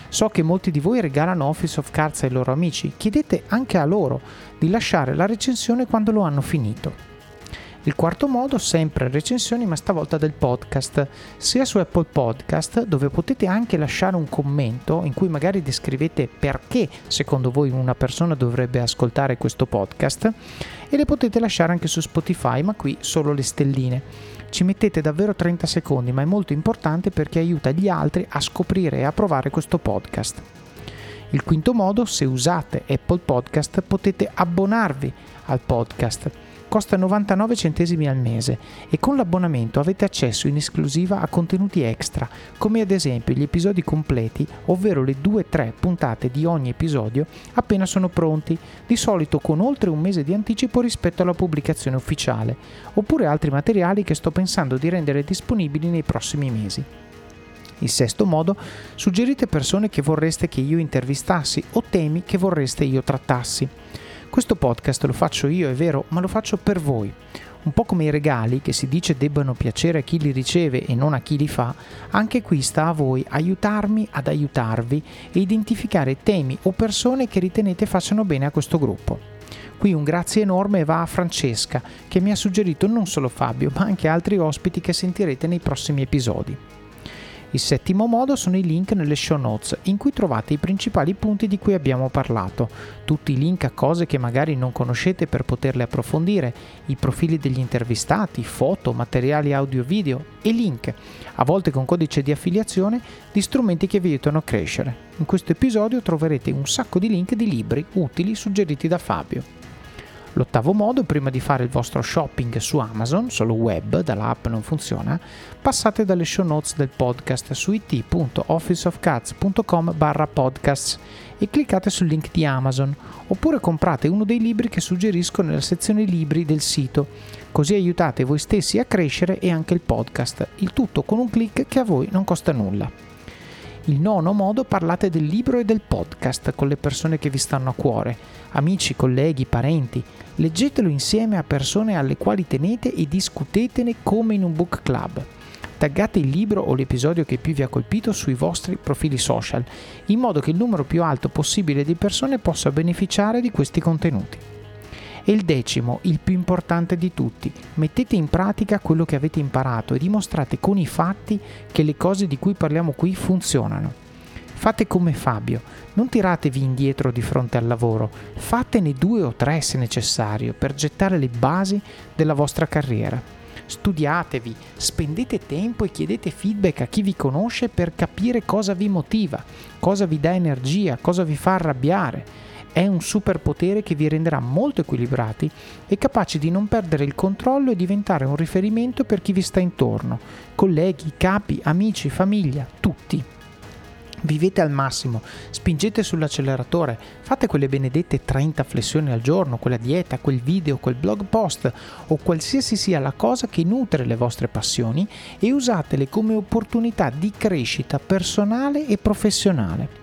So che molti di voi regalano Office of Cards ai loro amici, chiedete anche a loro di lasciare la recensione quando lo hanno finito. Il quarto modo, sempre recensioni, ma stavolta del podcast, sia su Apple Podcast, dove potete anche lasciare un commento in cui magari descrivete perché secondo voi una persona dovrebbe ascoltare questo podcast, e le potete lasciare anche su Spotify, ma qui solo le stelline. Ci mettete davvero 30 secondi, ma è molto importante perché aiuta gli altri a scoprire e a provare questo podcast. Il quinto modo, se usate Apple Podcast, potete abbonarvi al podcast costa 99 centesimi al mese e con l'abbonamento avete accesso in esclusiva a contenuti extra, come ad esempio gli episodi completi, ovvero le 2-3 puntate di ogni episodio appena sono pronti, di solito con oltre un mese di anticipo rispetto alla pubblicazione ufficiale, oppure altri materiali che sto pensando di rendere disponibili nei prossimi mesi. Il sesto modo, suggerite persone che vorreste che io intervistassi o temi che vorreste io trattassi. Questo podcast lo faccio io, è vero, ma lo faccio per voi. Un po' come i regali che si dice debbano piacere a chi li riceve e non a chi li fa, anche qui sta a voi aiutarmi ad aiutarvi e identificare temi o persone che ritenete facciano bene a questo gruppo. Qui un grazie enorme va a Francesca, che mi ha suggerito non solo Fabio, ma anche altri ospiti che sentirete nei prossimi episodi. Il settimo modo sono i link nelle show notes, in cui trovate i principali punti di cui abbiamo parlato, tutti i link a cose che magari non conoscete per poterle approfondire, i profili degli intervistati, foto, materiali audio-video e link, a volte con codice di affiliazione, di strumenti che vi aiutano a crescere. In questo episodio troverete un sacco di link di libri utili suggeriti da Fabio. L'ottavo modo, prima di fare il vostro shopping su Amazon, solo web, dall'app non funziona, passate dalle show notes del podcast su it.officeofcats.com barra podcasts e cliccate sul link di Amazon, oppure comprate uno dei libri che suggerisco nella sezione libri del sito, così aiutate voi stessi a crescere e anche il podcast, il tutto con un clic che a voi non costa nulla. Il nono modo parlate del libro e del podcast con le persone che vi stanno a cuore, amici, colleghi, parenti. Leggetelo insieme a persone alle quali tenete e discutetene come in un book club. Taggate il libro o l'episodio che più vi ha colpito sui vostri profili social, in modo che il numero più alto possibile di persone possa beneficiare di questi contenuti. E il decimo, il più importante di tutti, mettete in pratica quello che avete imparato e dimostrate con i fatti che le cose di cui parliamo qui funzionano. Fate come Fabio, non tiratevi indietro di fronte al lavoro, fatene due o tre se necessario per gettare le basi della vostra carriera. Studiatevi, spendete tempo e chiedete feedback a chi vi conosce per capire cosa vi motiva, cosa vi dà energia, cosa vi fa arrabbiare è un superpotere che vi renderà molto equilibrati e capaci di non perdere il controllo e diventare un riferimento per chi vi sta intorno, colleghi, capi, amici, famiglia, tutti. Vivete al massimo, spingete sull'acceleratore, fate quelle benedette 30 flessioni al giorno, quella dieta, quel video, quel blog post o qualsiasi sia la cosa che nutre le vostre passioni e usatele come opportunità di crescita personale e professionale.